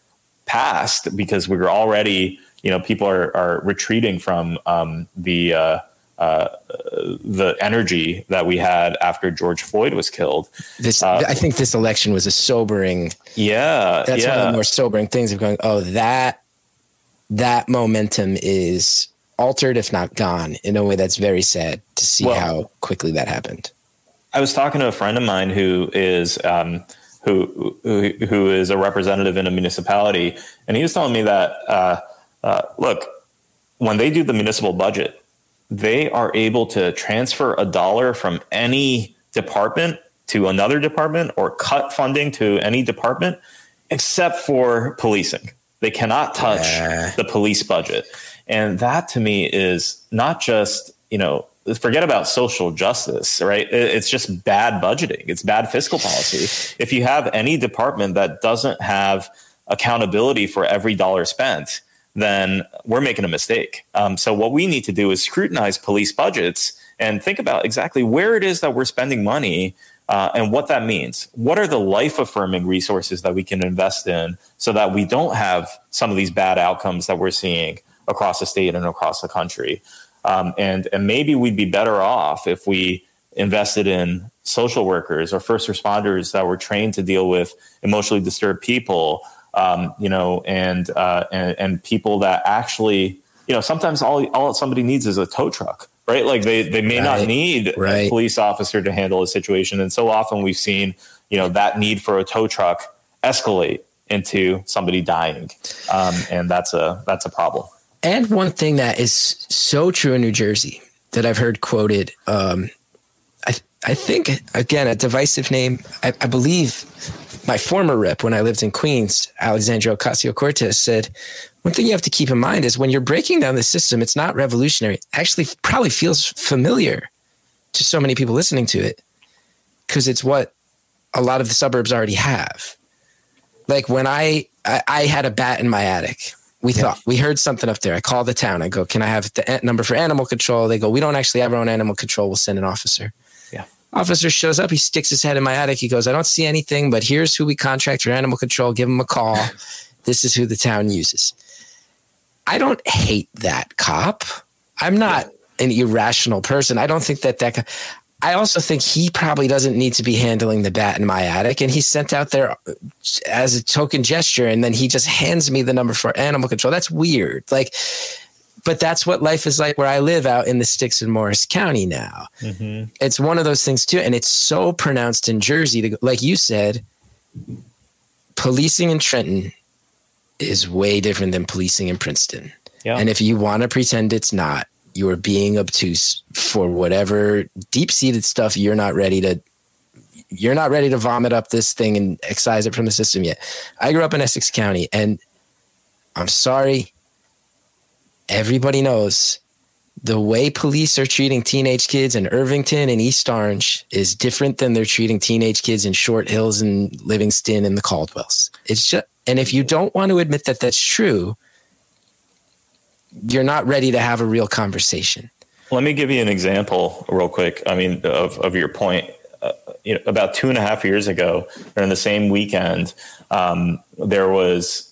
passed because we were already, you know, people are, are retreating from um, the uh, the energy that we had after George Floyd was killed. This, uh, I think, this election was a sobering. Yeah, that's yeah. one of the more sobering things of going. Oh, that that momentum is altered, if not gone, in a way that's very sad to see well, how quickly that happened. I was talking to a friend of mine who is um, who, who, who is a representative in a municipality, and he was telling me that uh, uh, look, when they do the municipal budget, they are able to transfer a dollar from any department to another department or cut funding to any department except for policing. They cannot touch yeah. the police budget. And that to me is not just, you know, forget about social justice, right? It's just bad budgeting. It's bad fiscal policy. If you have any department that doesn't have accountability for every dollar spent, then we're making a mistake. Um, so what we need to do is scrutinize police budgets and think about exactly where it is that we're spending money uh, and what that means. What are the life affirming resources that we can invest in so that we don't have some of these bad outcomes that we're seeing across the state and across the country? Um, and, and maybe we'd be better off if we invested in social workers or first responders that were trained to deal with emotionally disturbed people, um, you know, and, uh, and, and people that actually, you know, sometimes all, all somebody needs is a tow truck, right? Like they, they may Right. not need Right. a police officer to handle a situation. And so often we've seen, you know, that need for a tow truck escalate into somebody dying. Um, and that's a, that's a problem. And one thing that is so true in New Jersey that I've heard quoted, um, I I think again a divisive name. I, I believe my former rep when I lived in Queens, Alexandria Ocasio Cortez said, one thing you have to keep in mind is when you're breaking down the system, it's not revolutionary. It actually probably feels familiar to so many people listening to it because it's what a lot of the suburbs already have. Like when I, I, I had a bat in my attic. We thought we heard something up there. I call the town. I go, "Can I have the eh, number for animal control?" They go, "We don't actually have our own animal control. We'll send an officer." Officer shows up. He sticks his head in my attic. He goes, "I don't see anything, but here's who we contract for animal control. Give him a call. this is who the town uses." I don't hate that cop. I'm not an irrational person. I don't think that that. co- I also think he probably doesn't need to be handling the bat in my attic, and he sent out there uh, as a token gesture, and then he just hands me the number for animal control. That's weird. Like, but that's what life is like where I live out in the sticks in Morris County now. Mm-hmm. It's one of those things too, and it's so pronounced in Jersey. To, like you said, policing in Trenton is way different than policing in Princeton. Yeah. And if you want to pretend it's not, you are being obtuse for whatever deep seated stuff you're not ready to you're not ready to vomit up this thing and excise it from the system yet. I grew up in Essex County and I'm sorry. Everybody knows the way police are treating teenage kids in Irvington and East Orange is different than they're treating teenage kids in Short Hills and Livingston and the Caldwells. It's just, and if you don't want to admit that that's true, you're not ready to have a real conversation. Let me give you an example real quick. I mean, of, of your point. Uh, you know, about two and a half years ago, during the same weekend, um, there was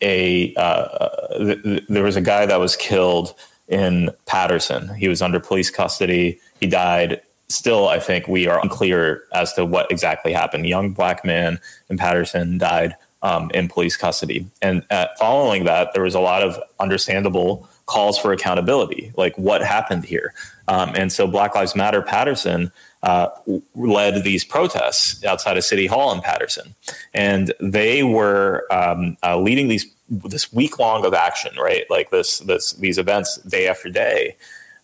a uh, th- th- there was a guy that was killed in Paterson. He was under police custody. He died. Still, I think we are unclear as to what exactly happened. Young black man in Paterson died um, in police custody. And uh, following that, there was a lot of understandable calls for accountability, like what happened here. Um, and so Black Lives Matter Paterson uh, led these protests outside of City Hall in Paterson, and they were um, uh, leading these this week long of action, right? Like this this these events day after day,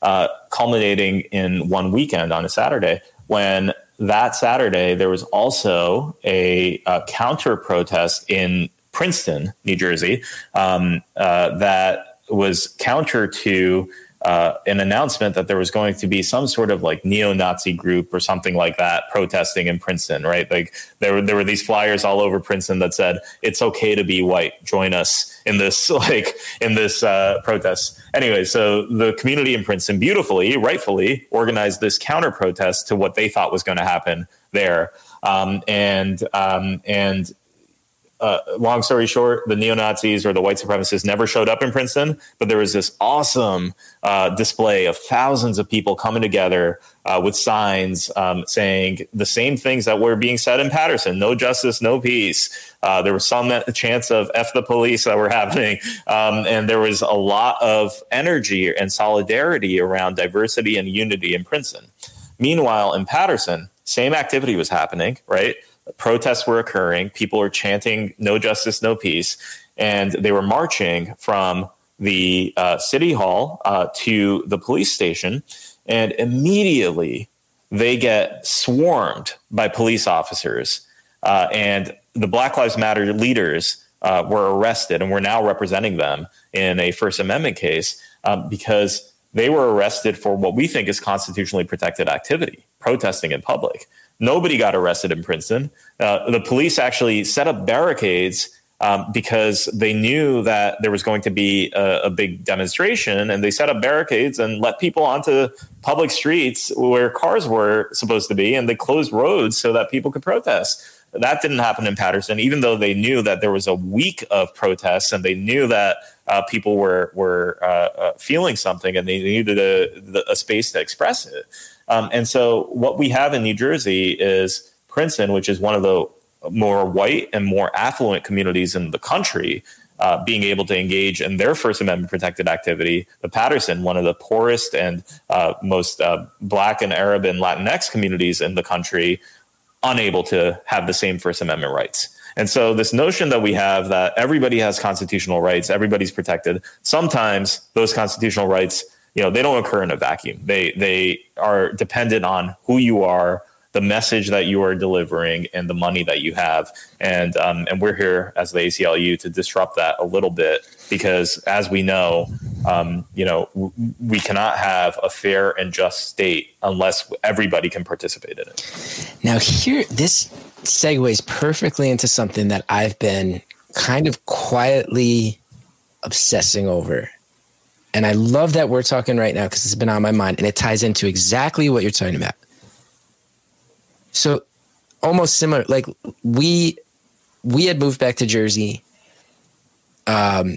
uh, culminating in one weekend on a Saturday when that Saturday there was also a, uh counter protest in Princeton, New Jersey, um, uh, that was counter to uh, an announcement that there was going to be some sort of like neo-Nazi group or something like that protesting in Princeton, right? Like there were there were these flyers all over Princeton that said it's okay to be white. Join us in this like in this uh, protest. Anyway, so the community in Princeton beautifully, rightfully, organized this counter protest to what they thought was going to happen there, um, and um, and uh, long story short, the neo Nazis or the white supremacists never showed up in Princeton, but there was this awesome uh, display of thousands of people coming together uh, with signs um, saying the same things that were being said in Paterson no justice, no peace. Uh, there was some chance of F the police that were happening. Um, and there was a lot of energy and solidarity around diversity and unity in Princeton. Meanwhile, in Paterson, same activity was happening, right? Protests were occurring. People were chanting "No justice, no peace," and they were marching from the uh, city hall uh, to the police station. And immediately, they get swarmed by police officers, uh, and the Black Lives Matter leaders uh, were arrested, and we're now representing them in a First Amendment case um, because they were arrested for what we think is constitutionally protected activity, protesting in public. Nobody got arrested in Princeton. Uh, the police actually set up barricades um, because they knew that there was going to be a, a, big demonstration, and they set up barricades and let people onto public streets where cars were supposed to be, and they closed roads so that people could protest. That didn't happen in Paterson, even though they knew that there was a week of protests, and they knew that uh, people were were uh, uh, feeling something, and they needed a, a space to express it. Um, and so, what we have in New Jersey is Princeton, which is one of the more white and more affluent communities in the country. uh, being able to engage in their First Amendment protected activity. The Paterson, one of the poorest and uh, most uh, Black and Arab and Latinx communities in the country, unable to have the same First Amendment rights. And so, this notion that we have that everybody has constitutional rights, everybody's protected, sometimes those constitutional rights, you know, they don't occur in a vacuum. They they are dependent on who you are, the message that you are delivering and the money that you have. And um, and we're here as the ACLU to disrupt that a little bit because, as we know, um, you know, w- we cannot have a fair and just state unless everybody can participate in it. Now, here this segues perfectly into something that I've been kind of quietly obsessing over. And I love that we're talking right now because it's been on my mind and it ties into exactly what you're talking about. So almost similar, like we we had moved back to Jersey. Um,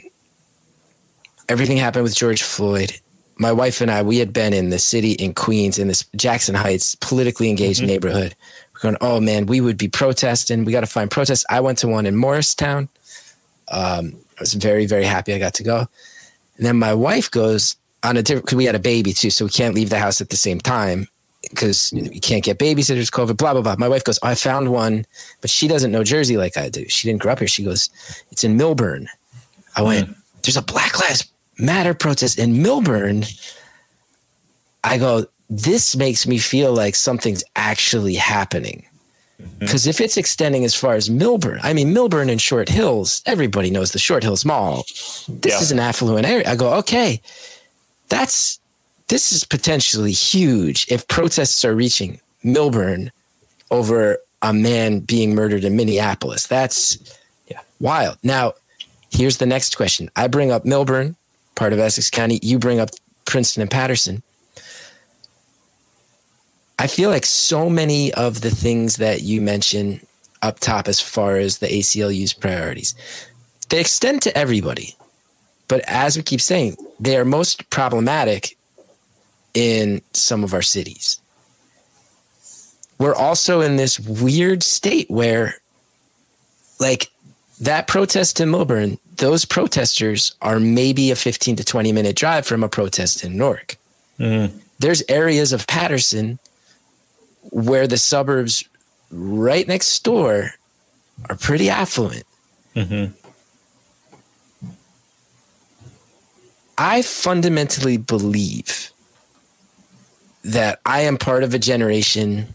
everything happened with George Floyd. My wife and I, we had been in the city in Queens, in this Jackson Heights, politically engaged mm-hmm. neighborhood. We're going, oh man, we would be protesting. We got to find protests. I went to one in Morristown. Um, I was very, very happy I got to go. And then my wife goes on a different, because we had a baby too, so we can't leave the house at the same time because you, know, you, can't get babysitters, COVID, blah, blah, blah. My wife goes, I found one, but she doesn't know Jersey like I do. She didn't grow up here. She goes, it's in Millburn. I went, mm. there's a Black Lives Matter protest in Millburn. I go, this makes me feel like something's actually happening. Because mm-hmm. if it's extending as far as Millburn, I mean, Millburn and Short Hills, everybody knows the Short Hills Mall. This yeah. is an affluent area. I go, okay, that's this is potentially huge if protests are reaching Millburn over a man being murdered in Minneapolis. That's yeah. wild. Now, here's the next question. I bring up Millburn, part of Essex County. You bring up Princeton and Paterson. I feel like so many of the things that you mention up top as far as the ACLU's priorities, they extend to everybody. But as we keep saying, they are most problematic in some of our cities. We're also in this weird state where, like, that protest in Millburn, those protesters are maybe a 15 to 20 minute drive from a protest in Newark. Mm-hmm. There's areas of Paterson where the suburbs right next door are pretty affluent. Mm-hmm. I fundamentally believe that I am part of a generation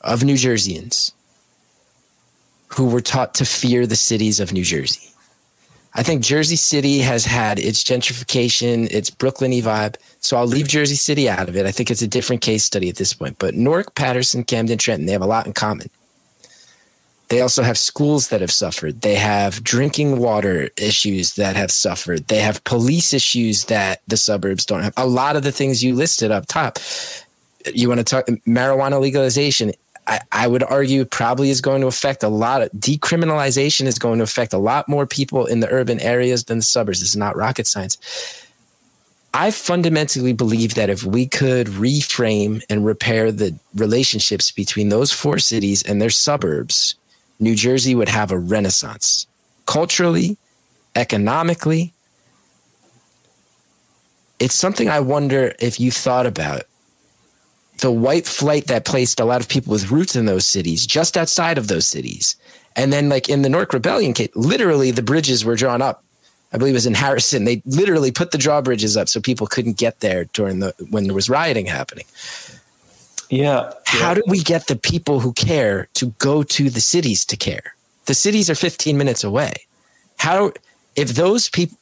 of New Jerseyans who were taught to fear the cities of New Jersey. I think Jersey City has had its gentrification, its Brooklyn vibe. So I'll leave Jersey City out of it. I think it's a different case study at this point. But Newark, Paterson, Camden, Trenton, they have a lot in common. They also have schools that have suffered. They have drinking water issues that have suffered. They have police issues that the suburbs don't have. A lot of the things you listed up top. You want to talk marijuana legalization? I, I would argue probably is going to affect a lot of decriminalization is going to affect a lot more people in the urban areas than the suburbs. Is not rocket science. I fundamentally believe that if we could reframe and repair the relationships between those four cities and their suburbs, New Jersey would have a renaissance culturally, economically. It's something I wonder if you thought about. The white flight that placed a lot of people with roots in those cities, just outside of those cities. And then, like in the Newark Rebellion case, literally the bridges were drawn up. I believe it was in Harrison. They literally put the drawbridges up so people couldn't get there during the when there was rioting happening. Yeah. How do we get the people who care to go to the cities to care? The cities are 15 minutes away. How, if those people,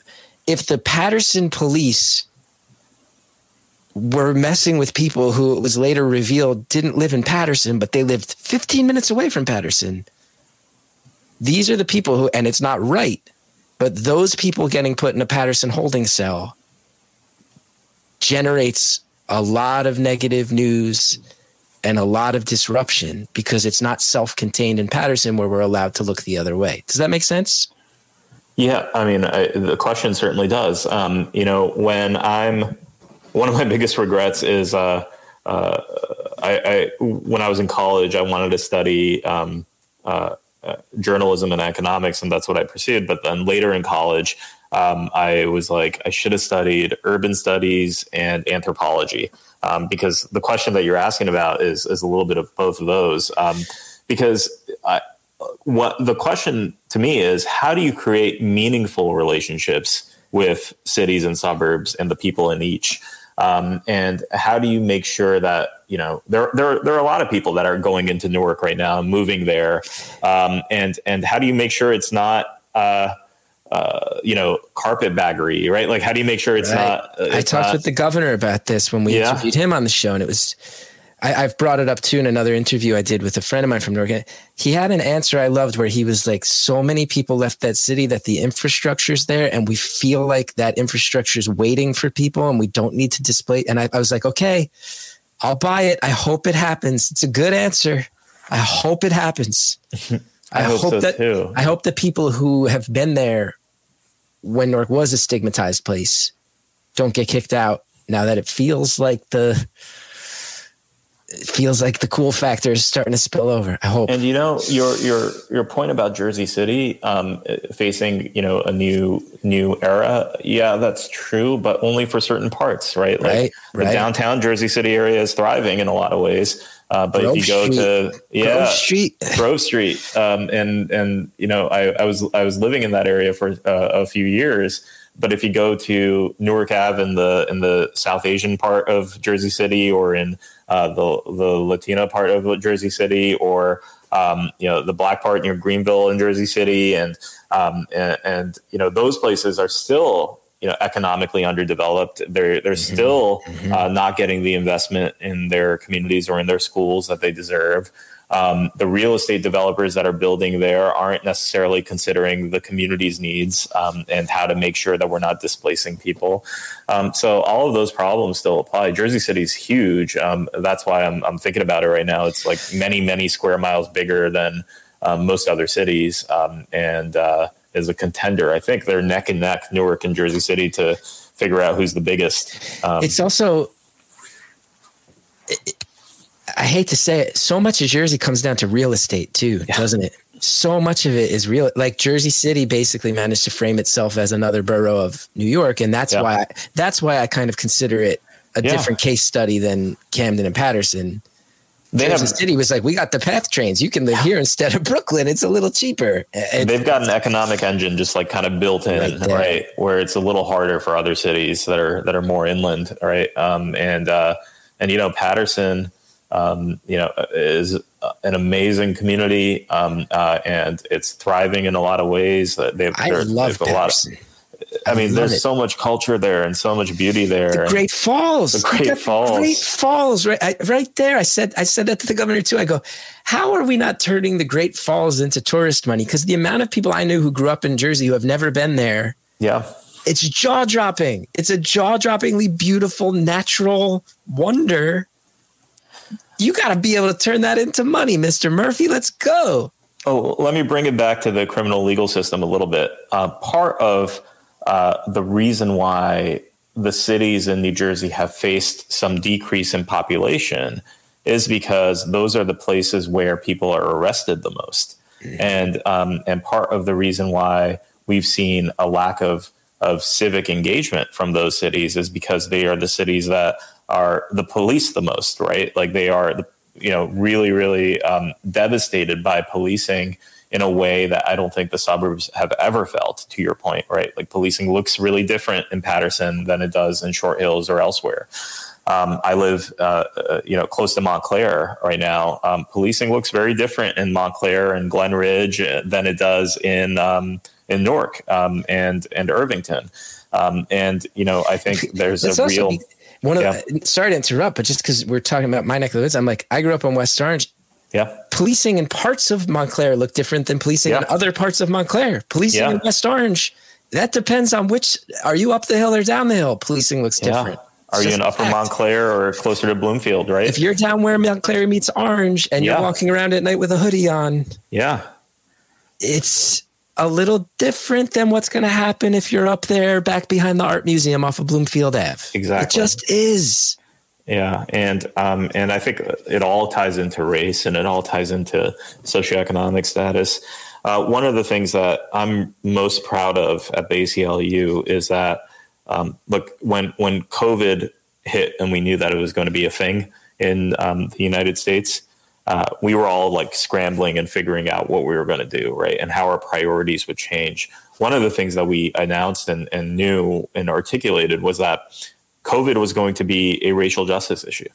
if the Paterson police were messing with people who it was later revealed didn't live in Paterson, but they lived 15 minutes away from Paterson. these are the people who, and it's not right, but those people getting put in a Paterson holding cell generates a lot of negative news and a lot of disruption because it's not self-contained in Paterson where we're allowed to look the other way. Does that make sense? Yeah, I mean, I, the question certainly does. Um, you know, when I'm one of my biggest regrets is uh, uh, I, I, when I was in college, I wanted to study um, uh, uh, journalism and economics, and that's what I pursued. But then later in college, um, I was like, I should have studied urban studies and anthropology um, because the question that you're asking about is is a little bit of both of those. Um, because I, what the question to me is, how do you create meaningful relationships with cities and suburbs and the people in each? Um, and how do you make sure that you know there there there are a lot of people that are going into Newark right now, moving there, um, and and how do you make sure it's not uh, uh, you know carpetbaggery, right? Like how do you make sure it's right. not? Uh, it's I talked not, with the governor about this when we yeah. interviewed him on the show, and it was I, have brought it up too in another interview I did with a friend of mine from Newark. He had an answer I loved where he was like, so many people left that city that the infrastructure's there and we feel like that infrastructure is waiting for people and we don't need to display. And I, I was like, okay, I'll buy it. I hope it happens. It's a good answer. I hope it happens. I, I, hope, hope so that too. I hope the people who have been there when Newark was a stigmatized place don't get kicked out now that it feels like the it feels like the cool factor is starting to spill over. I hope. And you know your your your point about Jersey City um, facing you know a new new era. Yeah, that's true, but only for certain parts, right? Like right, the right. downtown Jersey City area is thriving in a lot of ways. Uh, but Grove if you go Street. to yeah Grove Street, Grove Street, um, and and you know I, I was I was living in that area for uh, a few years. But if you go to Newark Ave in the in the South Asian part of Jersey City, or in uh, the the Latino part of Jersey City, or um, you know the black part near Greenville in Jersey City, and, um, and, and you know those places are still you know economically underdeveloped. They're they're mm-hmm. still mm-hmm. Uh, not getting the investment in their communities or in their schools that they deserve um, the real estate developers that are building there aren't necessarily considering the community's needs um, and how to make sure that we're not displacing people. Um, so all of those problems still apply. Jersey City is huge. Um, that's why I'm, I'm, thinking about it right now. It's like many, many square miles bigger than um, most other cities, um, and uh, is a contender. I think they're neck and neck, Newark and Jersey City, to figure out who's the biggest. it's also. I hate to say it, so much of Jersey comes down to real estate too, yeah. doesn't it? So much of it is real. Like Jersey City basically managed to frame itself as another borough of New York, and that's yeah. why I, that's why I kind of consider it a yeah. different case study than Camden and Paterson. They Jersey have, City was like, we got the PATH trains. You can live here instead of Brooklyn. It's a little cheaper. They've got an economic engine just like kind of built in, right, right, Where it's a little harder for other cities that are that are more inland, right? Um, and uh, and you know Paterson um, you know, is an amazing community, um, uh, and it's thriving in a lot of ways. They've, I love a lot. Of, I, I mean, there's it. so much culture there and so much beauty there. The Great Falls, the Great Falls, Great Falls, right, I, right there. I said, I said that to the governor too. I go, how are we not turning the Great Falls into tourist money? Because the amount of people I knew who grew up in Jersey who have never been there, yeah, it's jaw dropping. It's a jaw droppingly beautiful natural wonder you got to be able to turn that into money, Mr. Murphy. Let's go. Oh, let me bring it back to the criminal legal system a little bit. Uh, part of uh, the reason why the cities in New Jersey have faced some decrease in population is because those are the places where people are arrested the most, mm-hmm. and um, and part of the reason why we've seen a lack of of civic engagement from those cities is because they are the cities that are the police the most, right? Like they are, you know, really, really um, devastated by policing in a way that I don't think the suburbs have ever felt. To your point, right? Like policing looks really different in Paterson than it does in Short Hills or elsewhere. Um, I live, uh, uh, you know, close to Montclair right now. Um, policing looks very different in Montclair and Glen Ridge uh, than it does in um, in Newark um, and and Irvington. Um, and you know, I think there's a real. Be- one of yeah. the, sorry to interrupt, but just because we're talking about my neck of the woods, I'm like, I grew up in West Orange. Yeah. Policing in parts of Montclair look different than policing yeah. in other parts of Montclair. Policing yeah. in West Orange, that depends on which are you up the hill or down the hill? Policing looks different. Are you in Upper fact. Montclair or closer to Bloomfield, right? If you're down where Montclair meets Orange and you're walking around at night with a hoodie on, yeah, it's a little different than what's going to happen if you're up there back behind the art museum off of Bloomfield Ave. Exactly. It just is. Yeah, and um, and I think it all ties into race and it all ties into socioeconomic status. Uh, one of the things that I'm most proud of at the ACLU is that um, look when when COVID hit and we knew that it was going to be a thing in um, the United States, uh, we were all like scrambling and figuring out what we were going to do, right, and how our priorities would change. One of the things that we announced and, and knew and articulated was that COVID was going to be a racial justice issue.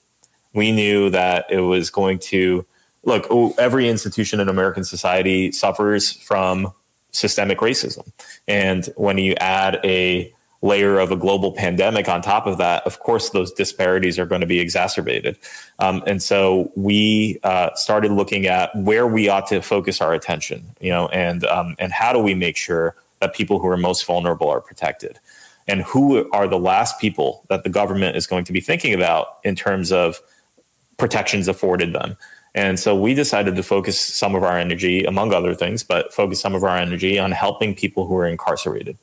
We knew that it was going to look. Every institution in American society suffers from systemic racism, and when you add a layer of a global pandemic on top of that, of course, those disparities are going to be exacerbated. Um, and so we uh, started looking at where we ought to focus our attention, you know, and um, and how do we make sure that people who are most vulnerable are protected, and who are the last people that the government is going to be thinking about in terms of protections afforded them. And so we decided to focus some of our energy, among other things, but focus some of our energy on helping people who are incarcerated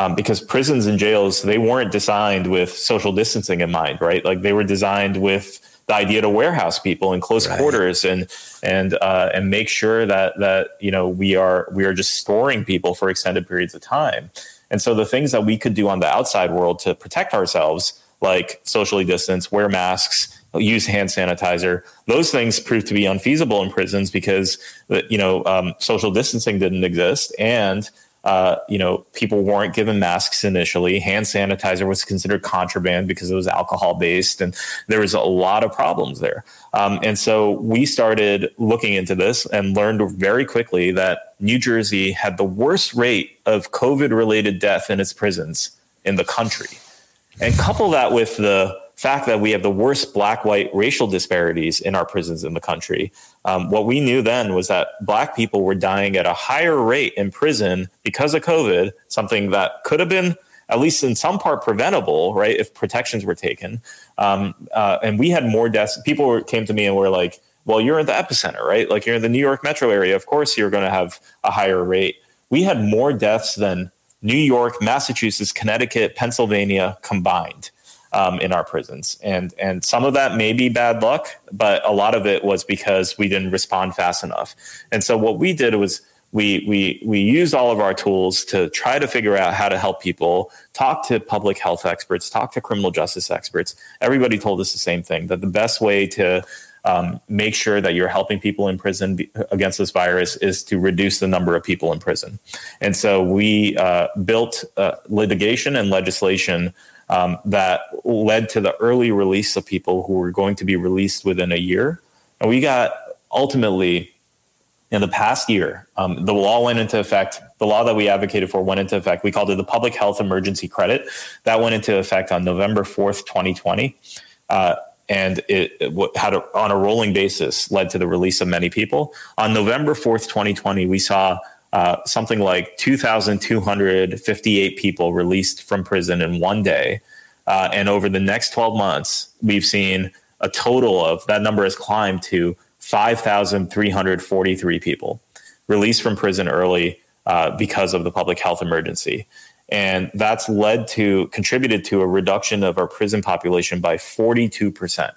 um, because prisons and jails they weren't designed with social distancing in mind, right? Like they were designed with the idea to warehouse people in close right. quarters and and uh, and make sure that that you know we are we are just storing people for extended periods of time. And so the things that we could do on the outside world to protect ourselves, like socially distance, wear masks, use hand sanitizer. Those things proved to be unfeasible in prisons because you know um, social distancing didn't exist, and uh, you know, people weren't given masks initially. Hand sanitizer was considered contraband because it was alcohol based, and there was a lot of problems there. Um, and so we started looking into this and learned very quickly that New Jersey had the worst rate of COVID related death in its prisons in the country. And couple that with the fact that we have the worst black white racial disparities in our prisons in the country. Um, what we knew then was that black people were dying at a higher rate in prison because of COVID, something that could have been at least in some part preventable, right? If protections were taken. Um, uh, and we had more deaths. People were, came to me and were like, well, you're in the epicenter, right? Like you're in the New York metro area. Of course, you're going to have a higher rate. We had more deaths than New York, Massachusetts, Connecticut, Pennsylvania combined um, in our prisons. And and some of that may be bad luck, but a lot of it was because we didn't respond fast enough. And so what we did was we we we used all of our tools to try to figure out how to help people talk to public health experts talk to criminal justice experts everybody told us the same thing that the best way to um, make sure that you're helping people in prison be, against this virus is to reduce the number of people in prison and so we uh, built uh, litigation and legislation um, that led to the early release of people who were going to be released within a year. And we got ultimately in the past year, um, the law went into effect. The law that we advocated for went into effect. We called it the Public Health Emergency Credit. That went into effect on November 4th, 2020. Uh, and it, it had a, on a rolling basis led to the release of many people. On November 4th, 2020, we saw uh, something like 2,258 people released from prison in one day. Uh, and over the next 12 months, we've seen a total of that number has climbed to 5,343 people released from prison early uh, because of the public health emergency. And that's led to, contributed to a reduction of our prison population by 42%.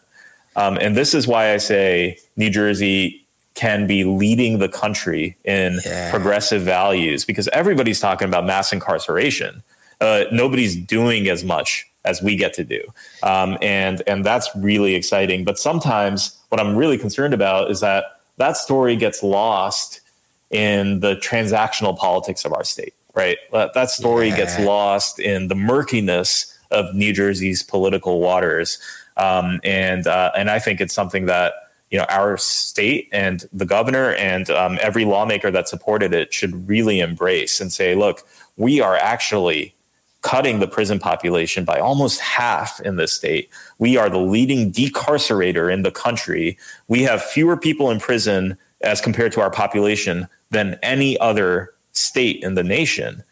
Um, and this is why I say New Jersey can be leading the country in yeah. progressive values because everybody's talking about mass incarceration. Uh, nobody's doing as much as we get to do, um, and and that's really exciting. But sometimes what I'm really concerned about is that that story gets lost in the transactional politics of our state. Right, that, that story yeah. gets lost in the murkiness of New Jersey's political waters, um, and uh, and I think it's something that you know our state and the governor and um, every lawmaker that supported it should really embrace and say, look, we are actually cutting the prison population by almost half in this state. We are the leading decarcerator in the country. We have fewer people in prison as compared to our population than any other state in the nation.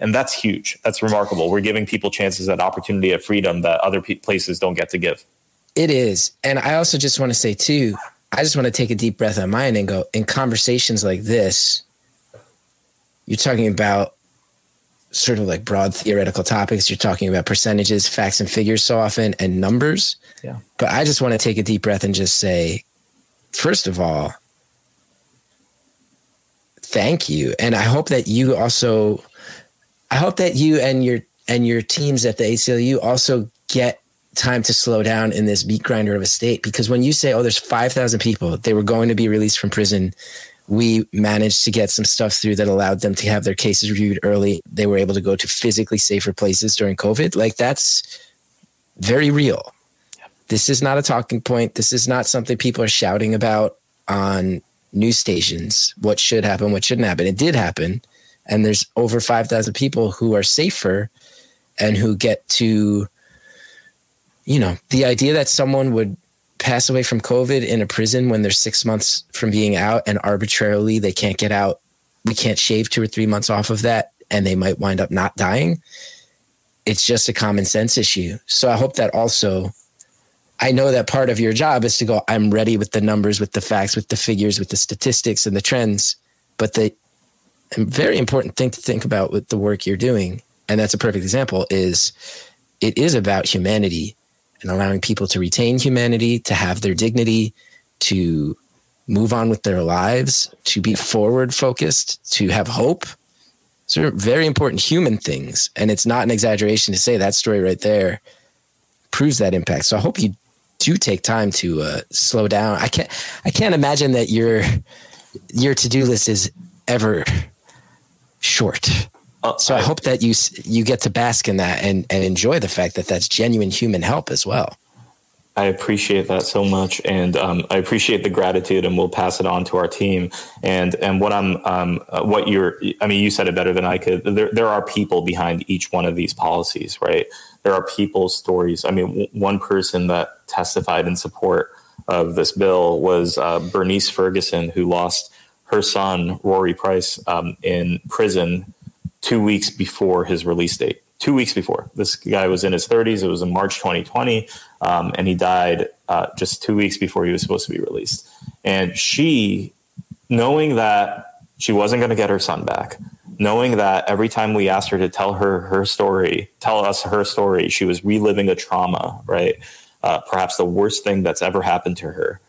And that's huge. That's remarkable. We're giving people chances at opportunity at freedom that other places don't get to give. It is. And I also just want to say, too, I just want to take a deep breath on mine and go, in conversations like this, you're talking about sort of like broad theoretical topics. You're talking about percentages, facts, and figures so often, and numbers. Yeah. But I just want to take a deep breath and just say, first of all, thank you, and I hope that you also, I hope that you and your and your teams at the ACLU also get time to slow down in this meat grinder of a state. Because when you say oh there's 5000 people they were going to be released from prison we managed to get some stuff through that allowed them to have their cases reviewed early. They were able to go to physically safer places during covid. Like that's very real. This is not a talking point. This is not something people are shouting about on news stations. What should happen what shouldn't happen. It did happen. And there's over 5000 people who are safer and who get to you know, the idea that someone would pass away from COVID in a prison when they're six months from being out and arbitrarily they can't get out, we can't shave two or three months off of that and they might wind up not dying. It's just a common sense issue. So I hope that also, I know that part of your job is to go, I'm ready with the numbers, with the facts, with the figures, with the statistics and the trends. But the very important thing to think about with the work you're doing, and that's a perfect example, is it is about humanity and allowing people to retain humanity, to have their dignity, to move on with their lives, to be forward focused, to have hope. These are very important human things. And it's not an exaggeration to say that story right there proves that impact. So I hope you do take time to uh, slow down. I can't I can't imagine that your your to-do list is ever short. Uh, so I, hope that you you get to bask in that and and enjoy the fact that that's genuine human help as well. I appreciate that so much, and um, I appreciate the gratitude, and we'll pass it on to our team. And and what I'm, um, uh, what you're, I mean, you said it better than I could. There there are people behind each one of these policies, right? There are people's stories. I mean, w- one person that testified in support of this bill was uh, Bernice Ferguson, who lost her son Rory Price um, in prison two weeks before his release date. Two weeks before. This guy was in his 30s. It was in March 2020, um, and he died uh, just two weeks before he was supposed to be released. And she, knowing that she wasn't going to get her son back, knowing that every time we asked her to tell her her story, tell us her story, she was reliving a trauma, right? Uh, perhaps the worst thing that's ever happened to her.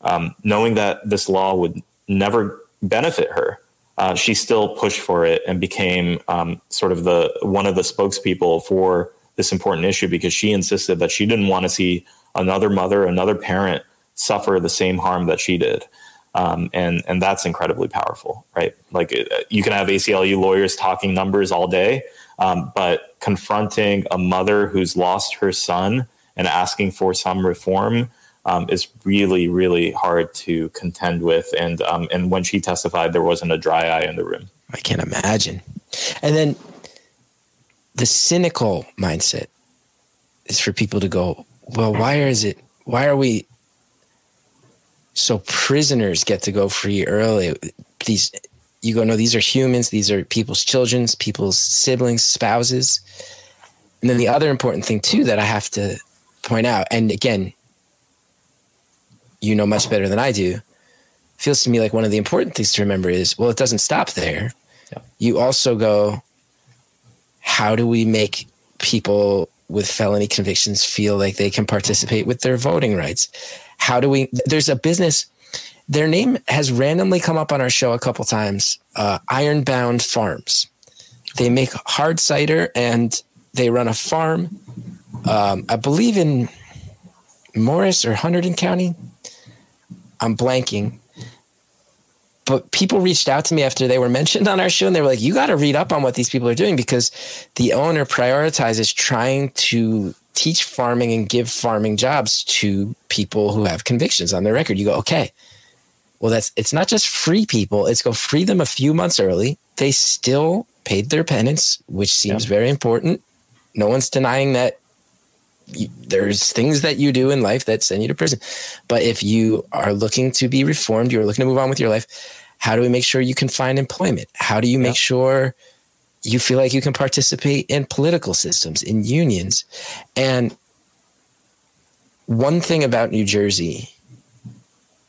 Um, knowing that this law would never benefit her, uh, she still pushed for it and became um, sort of the one of the spokespeople for this important issue because she insisted that she didn't want to see another mother, another parent suffer the same harm that she did. Um, and and that's incredibly powerful, right? Like it, you can have ACLU lawyers talking numbers all day, um, but confronting a mother who's lost her son and asking for some reform um, is really, really hard to contend with. And um, and when she testified, there wasn't a dry eye in the room. I can't imagine. And then the cynical mindset is for people to go, well, why is it? Why are we? So prisoners get to go free early. These you go, no, these are humans. These are people's children, people's siblings, spouses. And then the other important thing too that I have to point out, and again, you know much better than I do, feels to me like one of the important things to remember is well, it doesn't stop there. Yeah. You also go, how do we make people with felony convictions feel like they can participate with their voting rights? How do we? There's a business. Their name has randomly come up on our show a couple times. Uh, Ironbound Farms. They make hard cider and they run a farm. Um, I believe in Morris or Hunterdon County. I'm blanking. But people reached out to me after they were mentioned on our show and they were like, you got to read up on what these people are doing because the owner prioritizes trying to teach farming and give farming jobs to people who have convictions on their record. You go, okay, well, that's it's not just free people, it's go free them a few months early. They still paid their penance, which seems yeah. very important. No one's denying that you, there's things that you do in life that send you to prison. But if you are looking to be reformed, you're looking to move on with your life, how do we make sure you can find employment? How do you make sure you feel like you can participate in political systems, in unions? And one thing about New Jersey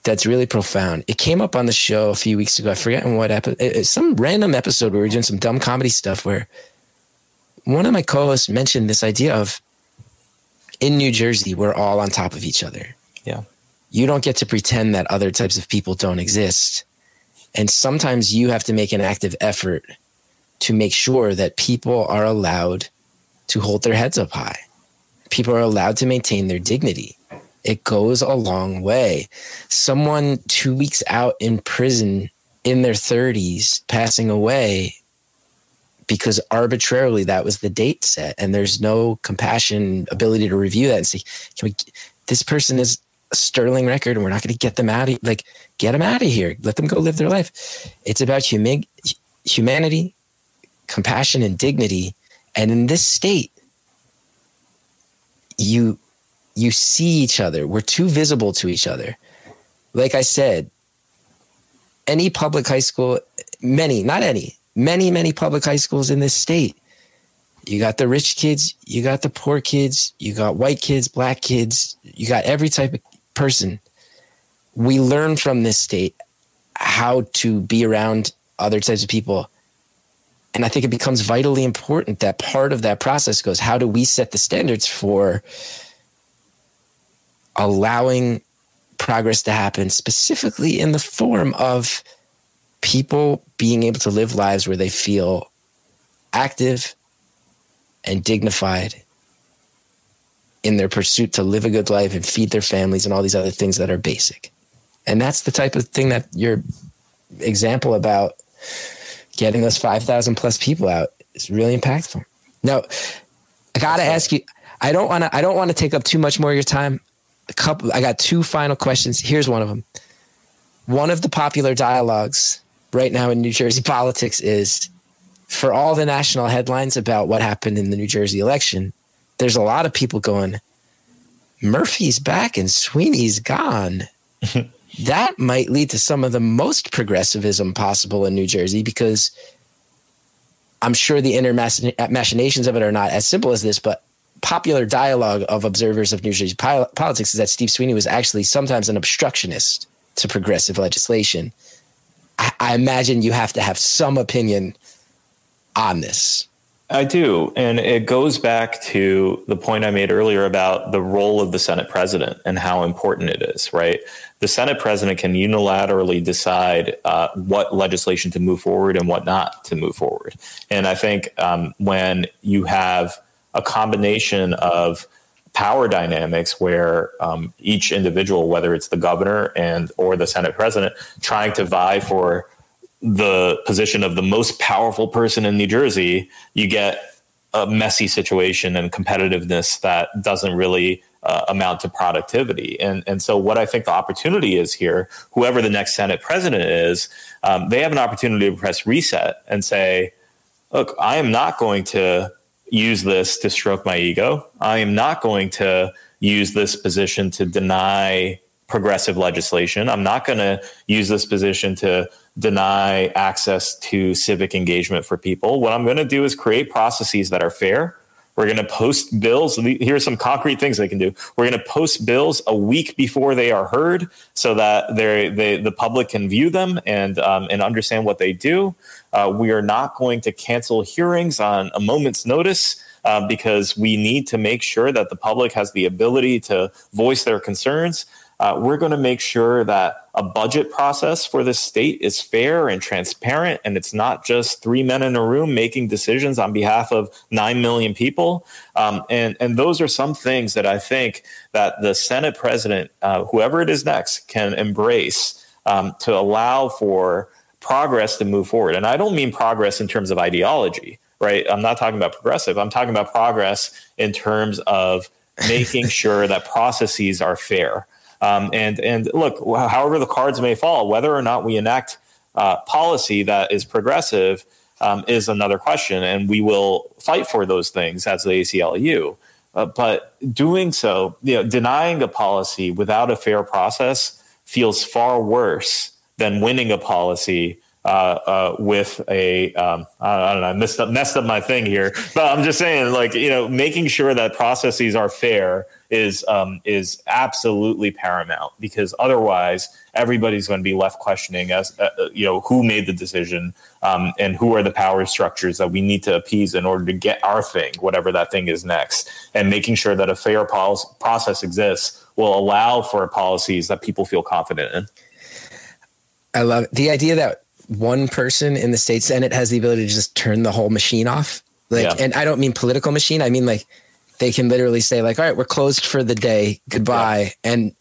that's really profound. It came up on the show a few weeks ago. I forget in what episode, some random episode where we were doing some dumb comedy stuff where one of my co-hosts mentioned this idea of in New Jersey, we're all on top of each other. Yeah. You don't get to pretend that other types of people don't exist. And sometimes you have to make an active effort to make sure that people are allowed to hold their heads up high. People are allowed to maintain their dignity. It goes a long way. Someone two weeks out in prison in their 30s passing away because arbitrarily that was the date set and there's no compassion ability to review that and say can we this person is a sterling record and we're not going to get them out of like get them out of here. Let them go live their life. It's about humi- humanity compassion and dignity and in this state you you see each other. We're too visible to each other. Like i said any public high school many not any many, many public high schools in this state. You got the rich kids, you got the poor kids, you got white kids, black kids, you got every type of person. We learn from this state how to be around other types of people. And I think it becomes vitally important that part of that process goes how do we set the standards for allowing progress to happen, specifically in the form of people being able to live lives where they feel active and dignified in their pursuit to live a good life and feed their families and all these other things that are basic. And that's the type of thing that your example about getting those 5,000 plus people out is really impactful. Now, I got to ask you, I don't want to I don't want to take up too much more of your time. A couple I got two final questions. Here's one of them. One of the popular dialogues right now in New Jersey politics is for all the national headlines about what happened in the New Jersey election, there's a lot of people going, Murphy's back and Sweeney's gone. that might lead to some of the most progressivism possible in New Jersey because I'm sure the inner machinations of it are not as simple as this, but popular dialogue of observers of New Jersey politics is that Steve Sweeney was actually sometimes an obstructionist to progressive legislation. I, imagine you have to have some opinion on this. I do. And it goes back to the point I made earlier about the role of the Senate president and how important it is, right? The Senate president can unilaterally decide uh, what legislation to move forward and what not to move forward. And I think um, when you have a combination of power dynamics where um, each individual, whether it's the governor and or the Senate president, trying to vie for the position of the most powerful person in New Jersey, you get a messy situation and competitiveness that doesn't really uh, amount to productivity. And and so what I think the opportunity is here, whoever the next Senate president is, um, they have an opportunity to press reset and say, look, I am not going to use this to stroke my ego. I am not going to use this position to deny progressive legislation. I'm not going to use this position to deny access to civic engagement for people. What I'm going to do is create processes that are fair. We're going to post bills. Here are some concrete things they can do. We're going to post bills a week before they are heard, so that they the public can view them and um, and understand what they do. Uh, we are not going to cancel hearings on a moment's notice. Uh, because we need to make sure that the public has the ability to voice their concerns. Uh, we're going to make sure that a budget process for the state is fair and transparent, and it's not just three men in a room making decisions on behalf of nine million people. Um, and and those are some things that I think that the Senate president, uh, whoever it is next, can embrace um, to allow for progress to move forward. And I don't mean progress in terms of ideology, right? I'm not talking about progressive. I'm talking about progress in terms of making sure that processes are fair. Um, and and look, however the cards may fall, whether or not we enact uh, policy that is progressive um, is another question, and we will fight for those things as the ACLU. Uh, but doing so, you know, denying a policy without a fair process feels far worse than winning a policy uh, uh, with a um, I don't know, I messed up, messed up my thing here, but I'm just saying, like you know, making sure that processes are fair is um, is absolutely paramount because otherwise everybody's going to be left questioning as uh, uh, you know who made the decision um, and who are the power structures that we need to appease in order to get our thing, whatever that thing is next, and making sure that a fair policy process exists will allow for policies that people feel confident in. I love it. the idea that one person in the state senate has the ability to just turn the whole machine off. Like, yeah. and I don't mean political machine. I mean like they can literally say like, all right, we're closed for the day. Goodbye. Yeah. And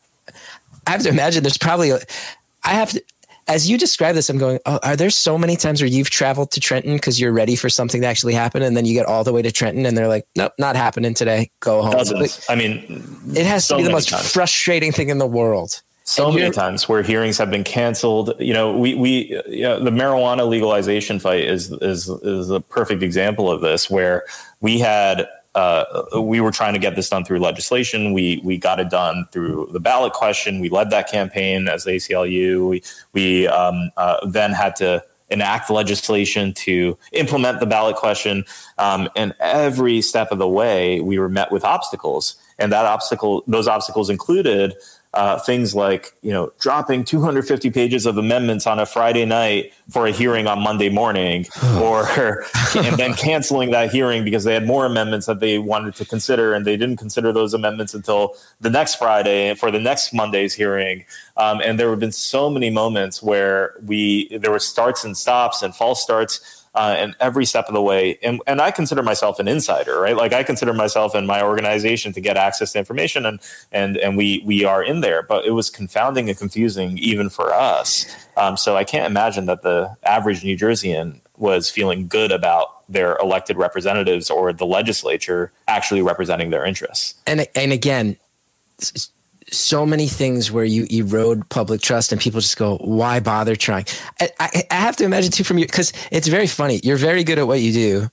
I have to imagine there's probably, I have to, as you describe this, I'm going, oh, are there so many times where you've traveled to Trenton because you're ready for something to actually happen, and then you get all the way to Trenton and they're like, nope, not happening today. Go home. Dozens. I mean, it has so to be the most times. frustrating thing in the world so many times where hearings have been canceled. You know, we we you know, the marijuana legalization fight is is is a perfect example of this, where we had. Uh, we were trying to get this done through legislation. We we got it done through the ballot question. We led that campaign as the ACLU. We we um, uh, then had to enact legislation to implement the ballot question. Um, and every step of the way, we were met with obstacles. And that obstacle, those obstacles included uh, things like you know dropping 250 pages of amendments on a Friday night for a hearing on Monday morning, or and then canceling that hearing because they had more amendments that they wanted to consider, and they didn't consider those amendments until the next Friday for the next Monday's hearing. Um, and there have been so many moments where we there were starts and stops and false starts uh, and every step of the way. And, and I consider myself an insider, right? Like I consider myself and my organization to get access to information, and and and we we are in there. But it was confounding and confusing even for us. Um, so I can't imagine that the average New Jerseyan was feeling good about their elected representatives or the legislature actually representing their interests. And and again, so many things where you erode public trust and people just go, why bother trying? I, I, I have to imagine too from you, because it's very funny. You're very good at what you do.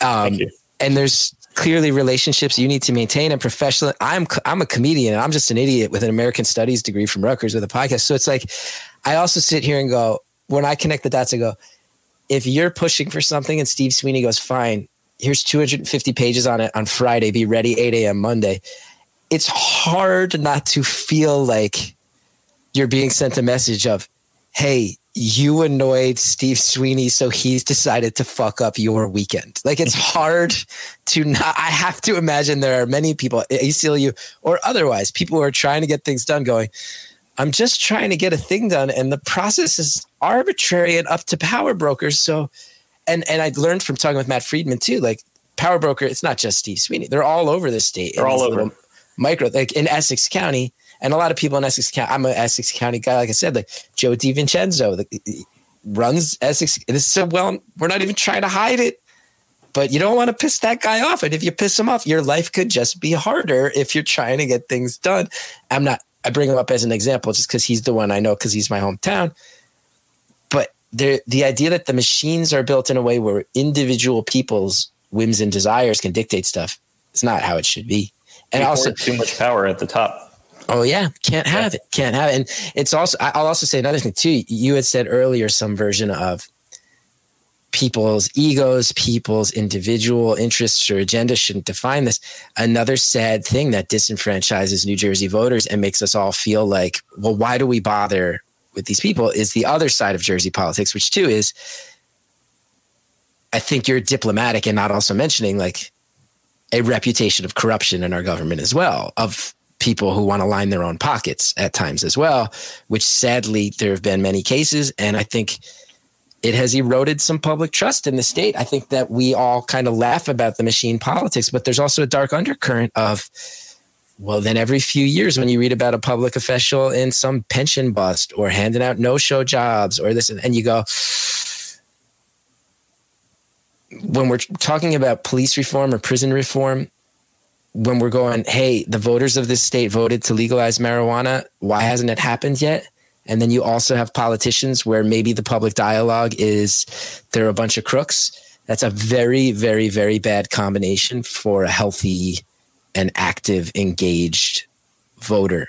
Um, you. And there's clearly relationships you need to maintain and professional. I'm, I'm a comedian and I'm just an idiot with an American studies degree from Rutgers with a podcast. So it's like, I also sit here and go, when I connect the dots, I go, if you're pushing for something and Steve Sweeney goes, fine, here's 250 pages on it on Friday, be ready 8 a.m. Monday it's hard not to feel like you're being sent a message of, hey, you annoyed Steve Sweeney, so he's decided to fuck up your weekend. Like it's hard to not. I have to imagine there are many people, ACLU or otherwise, people who are trying to get things done, going, I'm just trying to get a thing done, and the process is arbitrary and up to power brokers. So, and and I learned from talking with Matt Friedman too, like power broker. It's not just Steve Sweeney; they're all over the state. They're all over. Little, micro like in Essex County, and a lot of people in Essex County. I'm an Essex County guy, like I said, like Joe DiVincenzo the, runs Essex. This is so well. We're not even trying to hide it, but you don't want to piss that guy off. And if you piss him off, your life could just be harder if you're trying to get things done. I'm not. I bring him up as an example just because he's the one I know because he's my hometown. But the the idea that the machines are built in a way where individual people's whims and desires can dictate stuff. is not how it should be and also too much power at the top. Oh yeah, can't have yeah. it. Can't have it. And it's also I'll also say another thing too. You had said earlier some version of people's egos, people's individual interests or agenda shouldn't define this. Another sad thing that disenfranchises New Jersey voters and makes us all feel like, well, why do we bother with these people? Is the other side of Jersey politics, which too is I think you're diplomatic and not also mentioning like a reputation of corruption in our government as well, of people who want to line their own pockets at times as well, which sadly there have been many cases. And I think it has eroded some public trust in the state. I think that we all kind of laugh about the machine politics, but there's also a dark undercurrent of, well, then every few years when you read about a public official in some pension bust or handing out no show jobs or this, and you go, when we're talking about police reform or prison reform, when we're going, hey, the voters of this state voted to legalize marijuana, why hasn't it happened yet? And then you also have politicians where maybe the public dialogue is they're a bunch of crooks. That's a very, very, very bad combination for a healthy and active, engaged voter.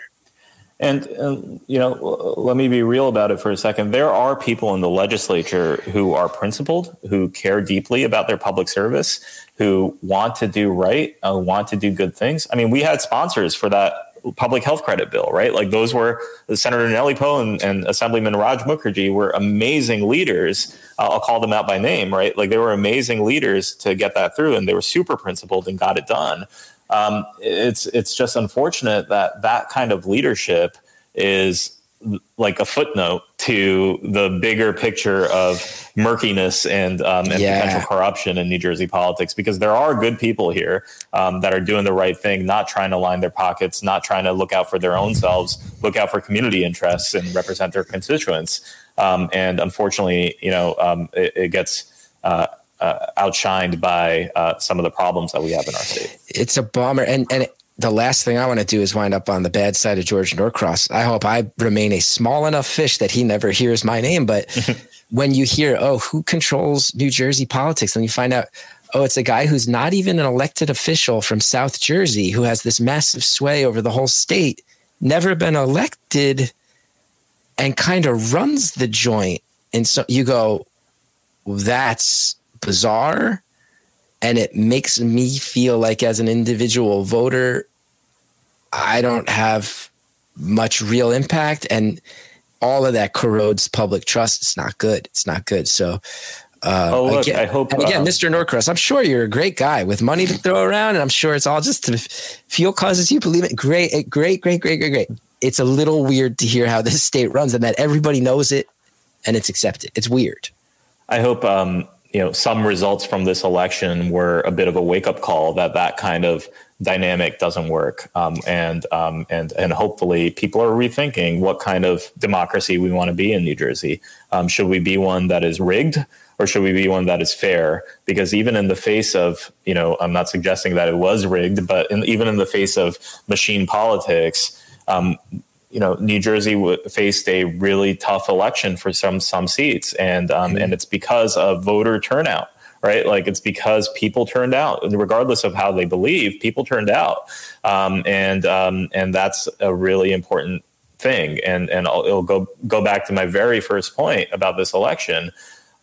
And, you know, let me be real about it for a second. There are people in the legislature who are principled, who care deeply about their public service, who want to do right, uh, want to do good things. I mean, we had sponsors for that public health credit bill, right? Like those were Senator Nellie Pou and, and, Assemblyman Raj Mukherji were amazing leaders. Uh, I'll call them out by name, right? Like they were amazing leaders to get that through, and they were super principled and got it done. Um, it's it's just unfortunate that that kind of leadership is like a footnote to the bigger picture of murkiness and, um, and yeah. potential corruption in New Jersey politics because there are good people here um, that are doing the right thing, not trying to line their pockets, not trying to look out for their own selves, look out for community interests and represent their constituents. Um, and unfortunately, you know, um, it, it, gets uh, uh, outshined by uh, some of the problems that we have in our state. It's a bummer, and and the last thing I want to do is wind up on the bad side of George Norcross. I hope I remain a small enough fish that he never hears my name. But when you hear, oh, who controls New Jersey politics, and you find out, oh, it's a guy who's not even an elected official from South Jersey who has this massive sway over the whole state, never been elected, and kind of runs the joint. And so you go, that's bizarre. And it makes me feel like, as an individual voter, I don't have much real impact. And all of that corrodes public trust. It's not good. It's not good. So, uh, oh, look, again, I hope. And again, uh, Mr. Norcross, I'm sure you're a great guy with money to throw around, and I'm sure it's all just to fuel causes you believe it. Great, great, great, great, great, great. It's a little weird to hear how this state runs and that everybody knows it and it's accepted. It's weird. I hope um, you know some results from this election were a bit of a wake up call that that kind of dynamic doesn't work, um, and um, and and hopefully people are rethinking what kind of democracy we want to be in New Jersey. Um, should we be one that is rigged? Or should we be one that is fair? Because even in the face of, you know, I'm not suggesting that it was rigged, but in, even in the face of machine politics, um, you know, New Jersey w- faced a really tough election for some some seats, and um, mm-hmm. and it's because of voter turnout, right? Like it's because people turned out, regardless of how they believe, people turned out, um, and um, and that's a really important thing. And and I'll, it'll go go back to my very first point about this election.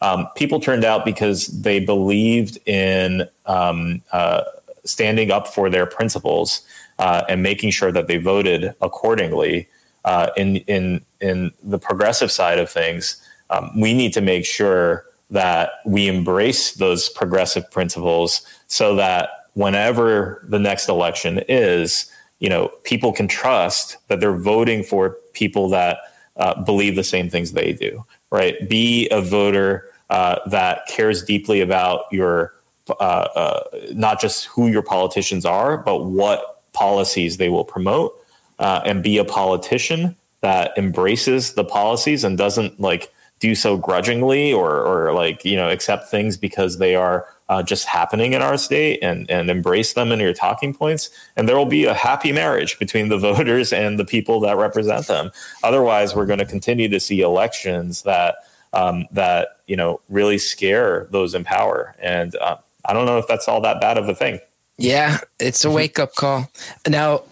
Um, people turned out because they believed in um, uh, standing up for their principles uh, and making sure that they voted accordingly uh, in in in the progressive side of things, um, we need to make sure that we embrace those progressive principles so that whenever the next election is, you know, people can trust that they're voting for people that uh, believe the same things they do. Right? Be a voter uh, that cares deeply about your uh, uh, not just who your politicians are, but what policies they will promote uh, and be a politician that embraces the policies and doesn't like do so grudgingly or or like you know accept things because they are uh, just happening in our state and and embrace them in your talking points. And there will be a happy marriage between the voters and the people that represent them. Otherwise we're going to continue to see elections that um, that you know really scare those in power. And uh, i don't know if that's all that bad of a thing. Yeah it's a wake-up call. Now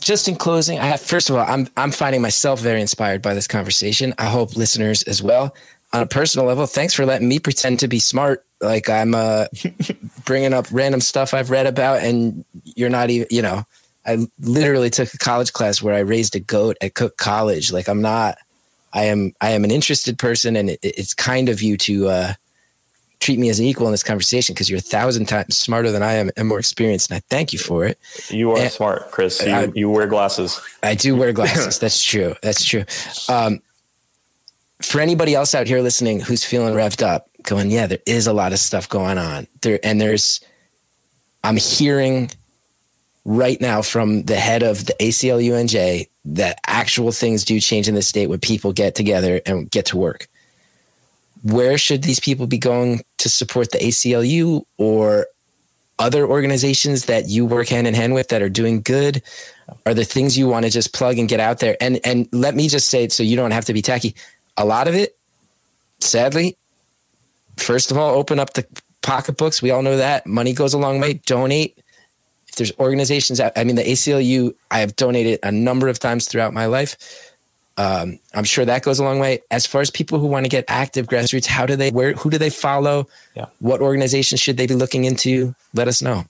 just in closing, I have, first of all, I'm I'm finding myself very inspired by this conversation. I hope listeners as well. On a personal level, thanks for letting me pretend to be smart. Like I'm uh, bringing up random stuff I've read about, and you're not even. You know, I literally took a college class where I raised a goat at Cook College. Like I'm not. I am. I am an interested person, and it, it's kind of you to uh, treat me as an equal in this conversation because you're a thousand times smarter than I am and more experienced. And I thank you for it. You are and smart, Chris. You, I, you, wear glasses. I do wear glasses. That's true. That's true. Um, for anybody else out here listening who's feeling revved up, going, yeah, there is a lot of stuff going on there. And there's, I'm hearing right now from the head of the ACLU-NJ that actual things do change in the state when people get together and get to work where should these people be going to support the ACLU or other organizations that you work hand in hand with that are doing good? Are there things you want to just plug and get out there? And and let me just say it so you don't have to be tacky. A lot of it, sadly, first of all, open up the pocketbooks. We all know that money goes a long way. Donate If there's organizations out, I mean, the ACLU, I have donated a number of times throughout my life. Um, I'm sure that goes a long way. As far as people who want to get active grassroots, how do they, where, who do they follow? Yeah. What organizations should they be looking into? Let us know.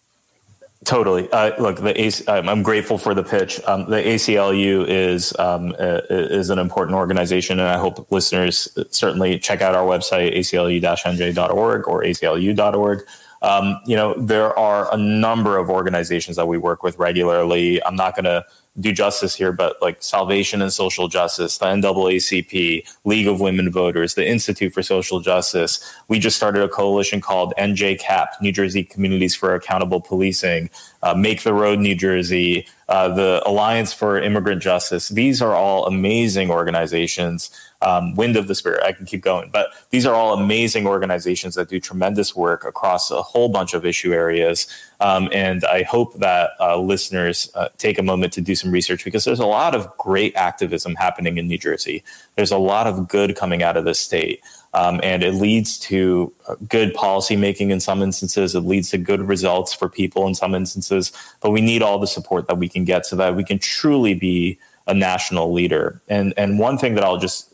Totally. Uh, look, the AC, I'm grateful for the pitch. Um, the ACLU is um, uh, is an important organization, and I hope listeners certainly check out our website aclu-nj.org or aclu.org. Um, you know, there are a number of organizations that we work with regularly. I'm not going to do justice here, but like Salvation and Social Justice, the NAACP, League of Women Voters, the Institute for Social Justice. We just started a coalition called NJCAP, New Jersey Communities for Accountable Policing, uh, Make the Road New Jersey, uh, the Alliance for Immigrant Justice. These are all amazing organizations um, Wind of the Spirit. I can keep going, but these are all amazing organizations that do tremendous work across a whole bunch of issue areas. Um, and I hope that uh, listeners uh, take a moment to do some research because there's a lot of great activism happening in New Jersey. There's a lot of good coming out of the state. Um, and it leads to uh, good policy making in some instances. It leads to good results for people in some instances. But we need all the support that we can get so that we can truly be a national leader. And and one thing that I'll just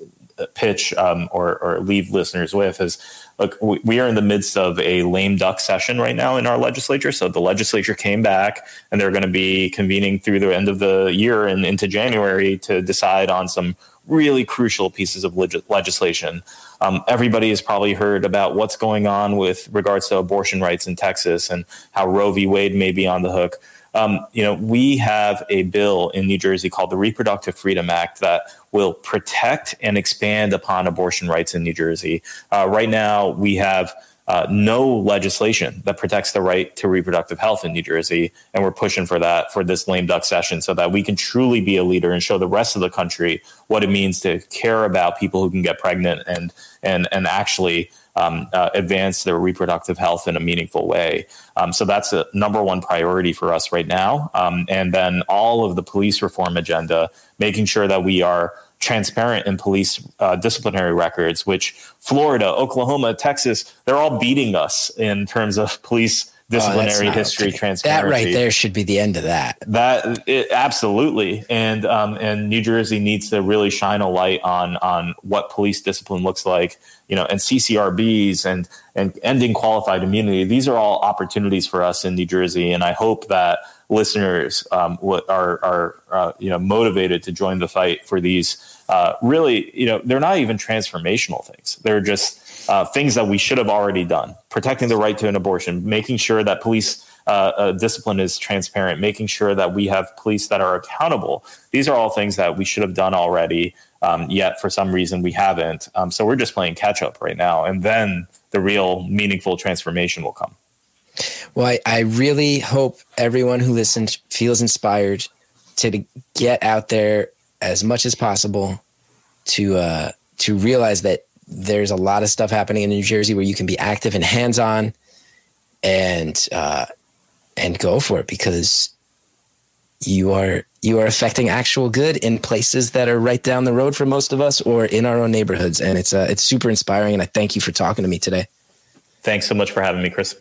pitch um, or, or leave listeners with is look, we are in the midst of a lame duck session right now in our legislature. So the legislature came back and they're going to be convening through the end of the year and into January to decide on some really crucial pieces of leg- legislation. Um, everybody has probably heard about what's going on with regards to abortion rights in Texas and how Roe v. Wade may be on the hook. Um, you know, we have a bill in New Jersey called the Reproductive Freedom Act that will protect and expand upon abortion rights in New Jersey. Uh, right now, we have uh, no legislation that protects the right to reproductive health in New Jersey, and we're pushing for that for this lame duck session so that we can truly be a leader and show the rest of the country what it means to care about people who can get pregnant and and and actually um, uh, advance their reproductive health in a meaningful way. Um, so that's a number one priority for us right now. Um, and then all of the police reform agenda, making sure that we are transparent in police uh, disciplinary records, which Florida, Oklahoma, Texas, they're all beating us in terms of police disciplinary oh, history okay. transparency. That right there should be the end of that. That it, absolutely, and um, and New Jersey needs to really shine a light on on what police discipline looks like. You know, and CCRBs and and ending qualified immunity. These are all opportunities for us in New Jersey, and I hope that listeners um, are are uh, you know motivated to join the fight for these. Uh, really, you know, they're not even transformational things. They're just uh, things that we should have already done protecting the right to an abortion, making sure that police uh, uh, discipline is transparent, making sure that we have police that are accountable. These are all things that we should have done already, um, yet for some reason we haven't. Um, so we're just playing catch up right now. And then the real meaningful transformation will come. Well, I, I really hope everyone who listens feels inspired to get out there as much as possible to uh, to realize that there's a lot of stuff happening in New Jersey where you can be active and hands on, and uh, and go for it because you are you are affecting actual good in places that are right down the road for most of us or in our own neighborhoods and it's uh, it's super inspiring and I thank you for talking to me today. Thanks so much for having me, Chris.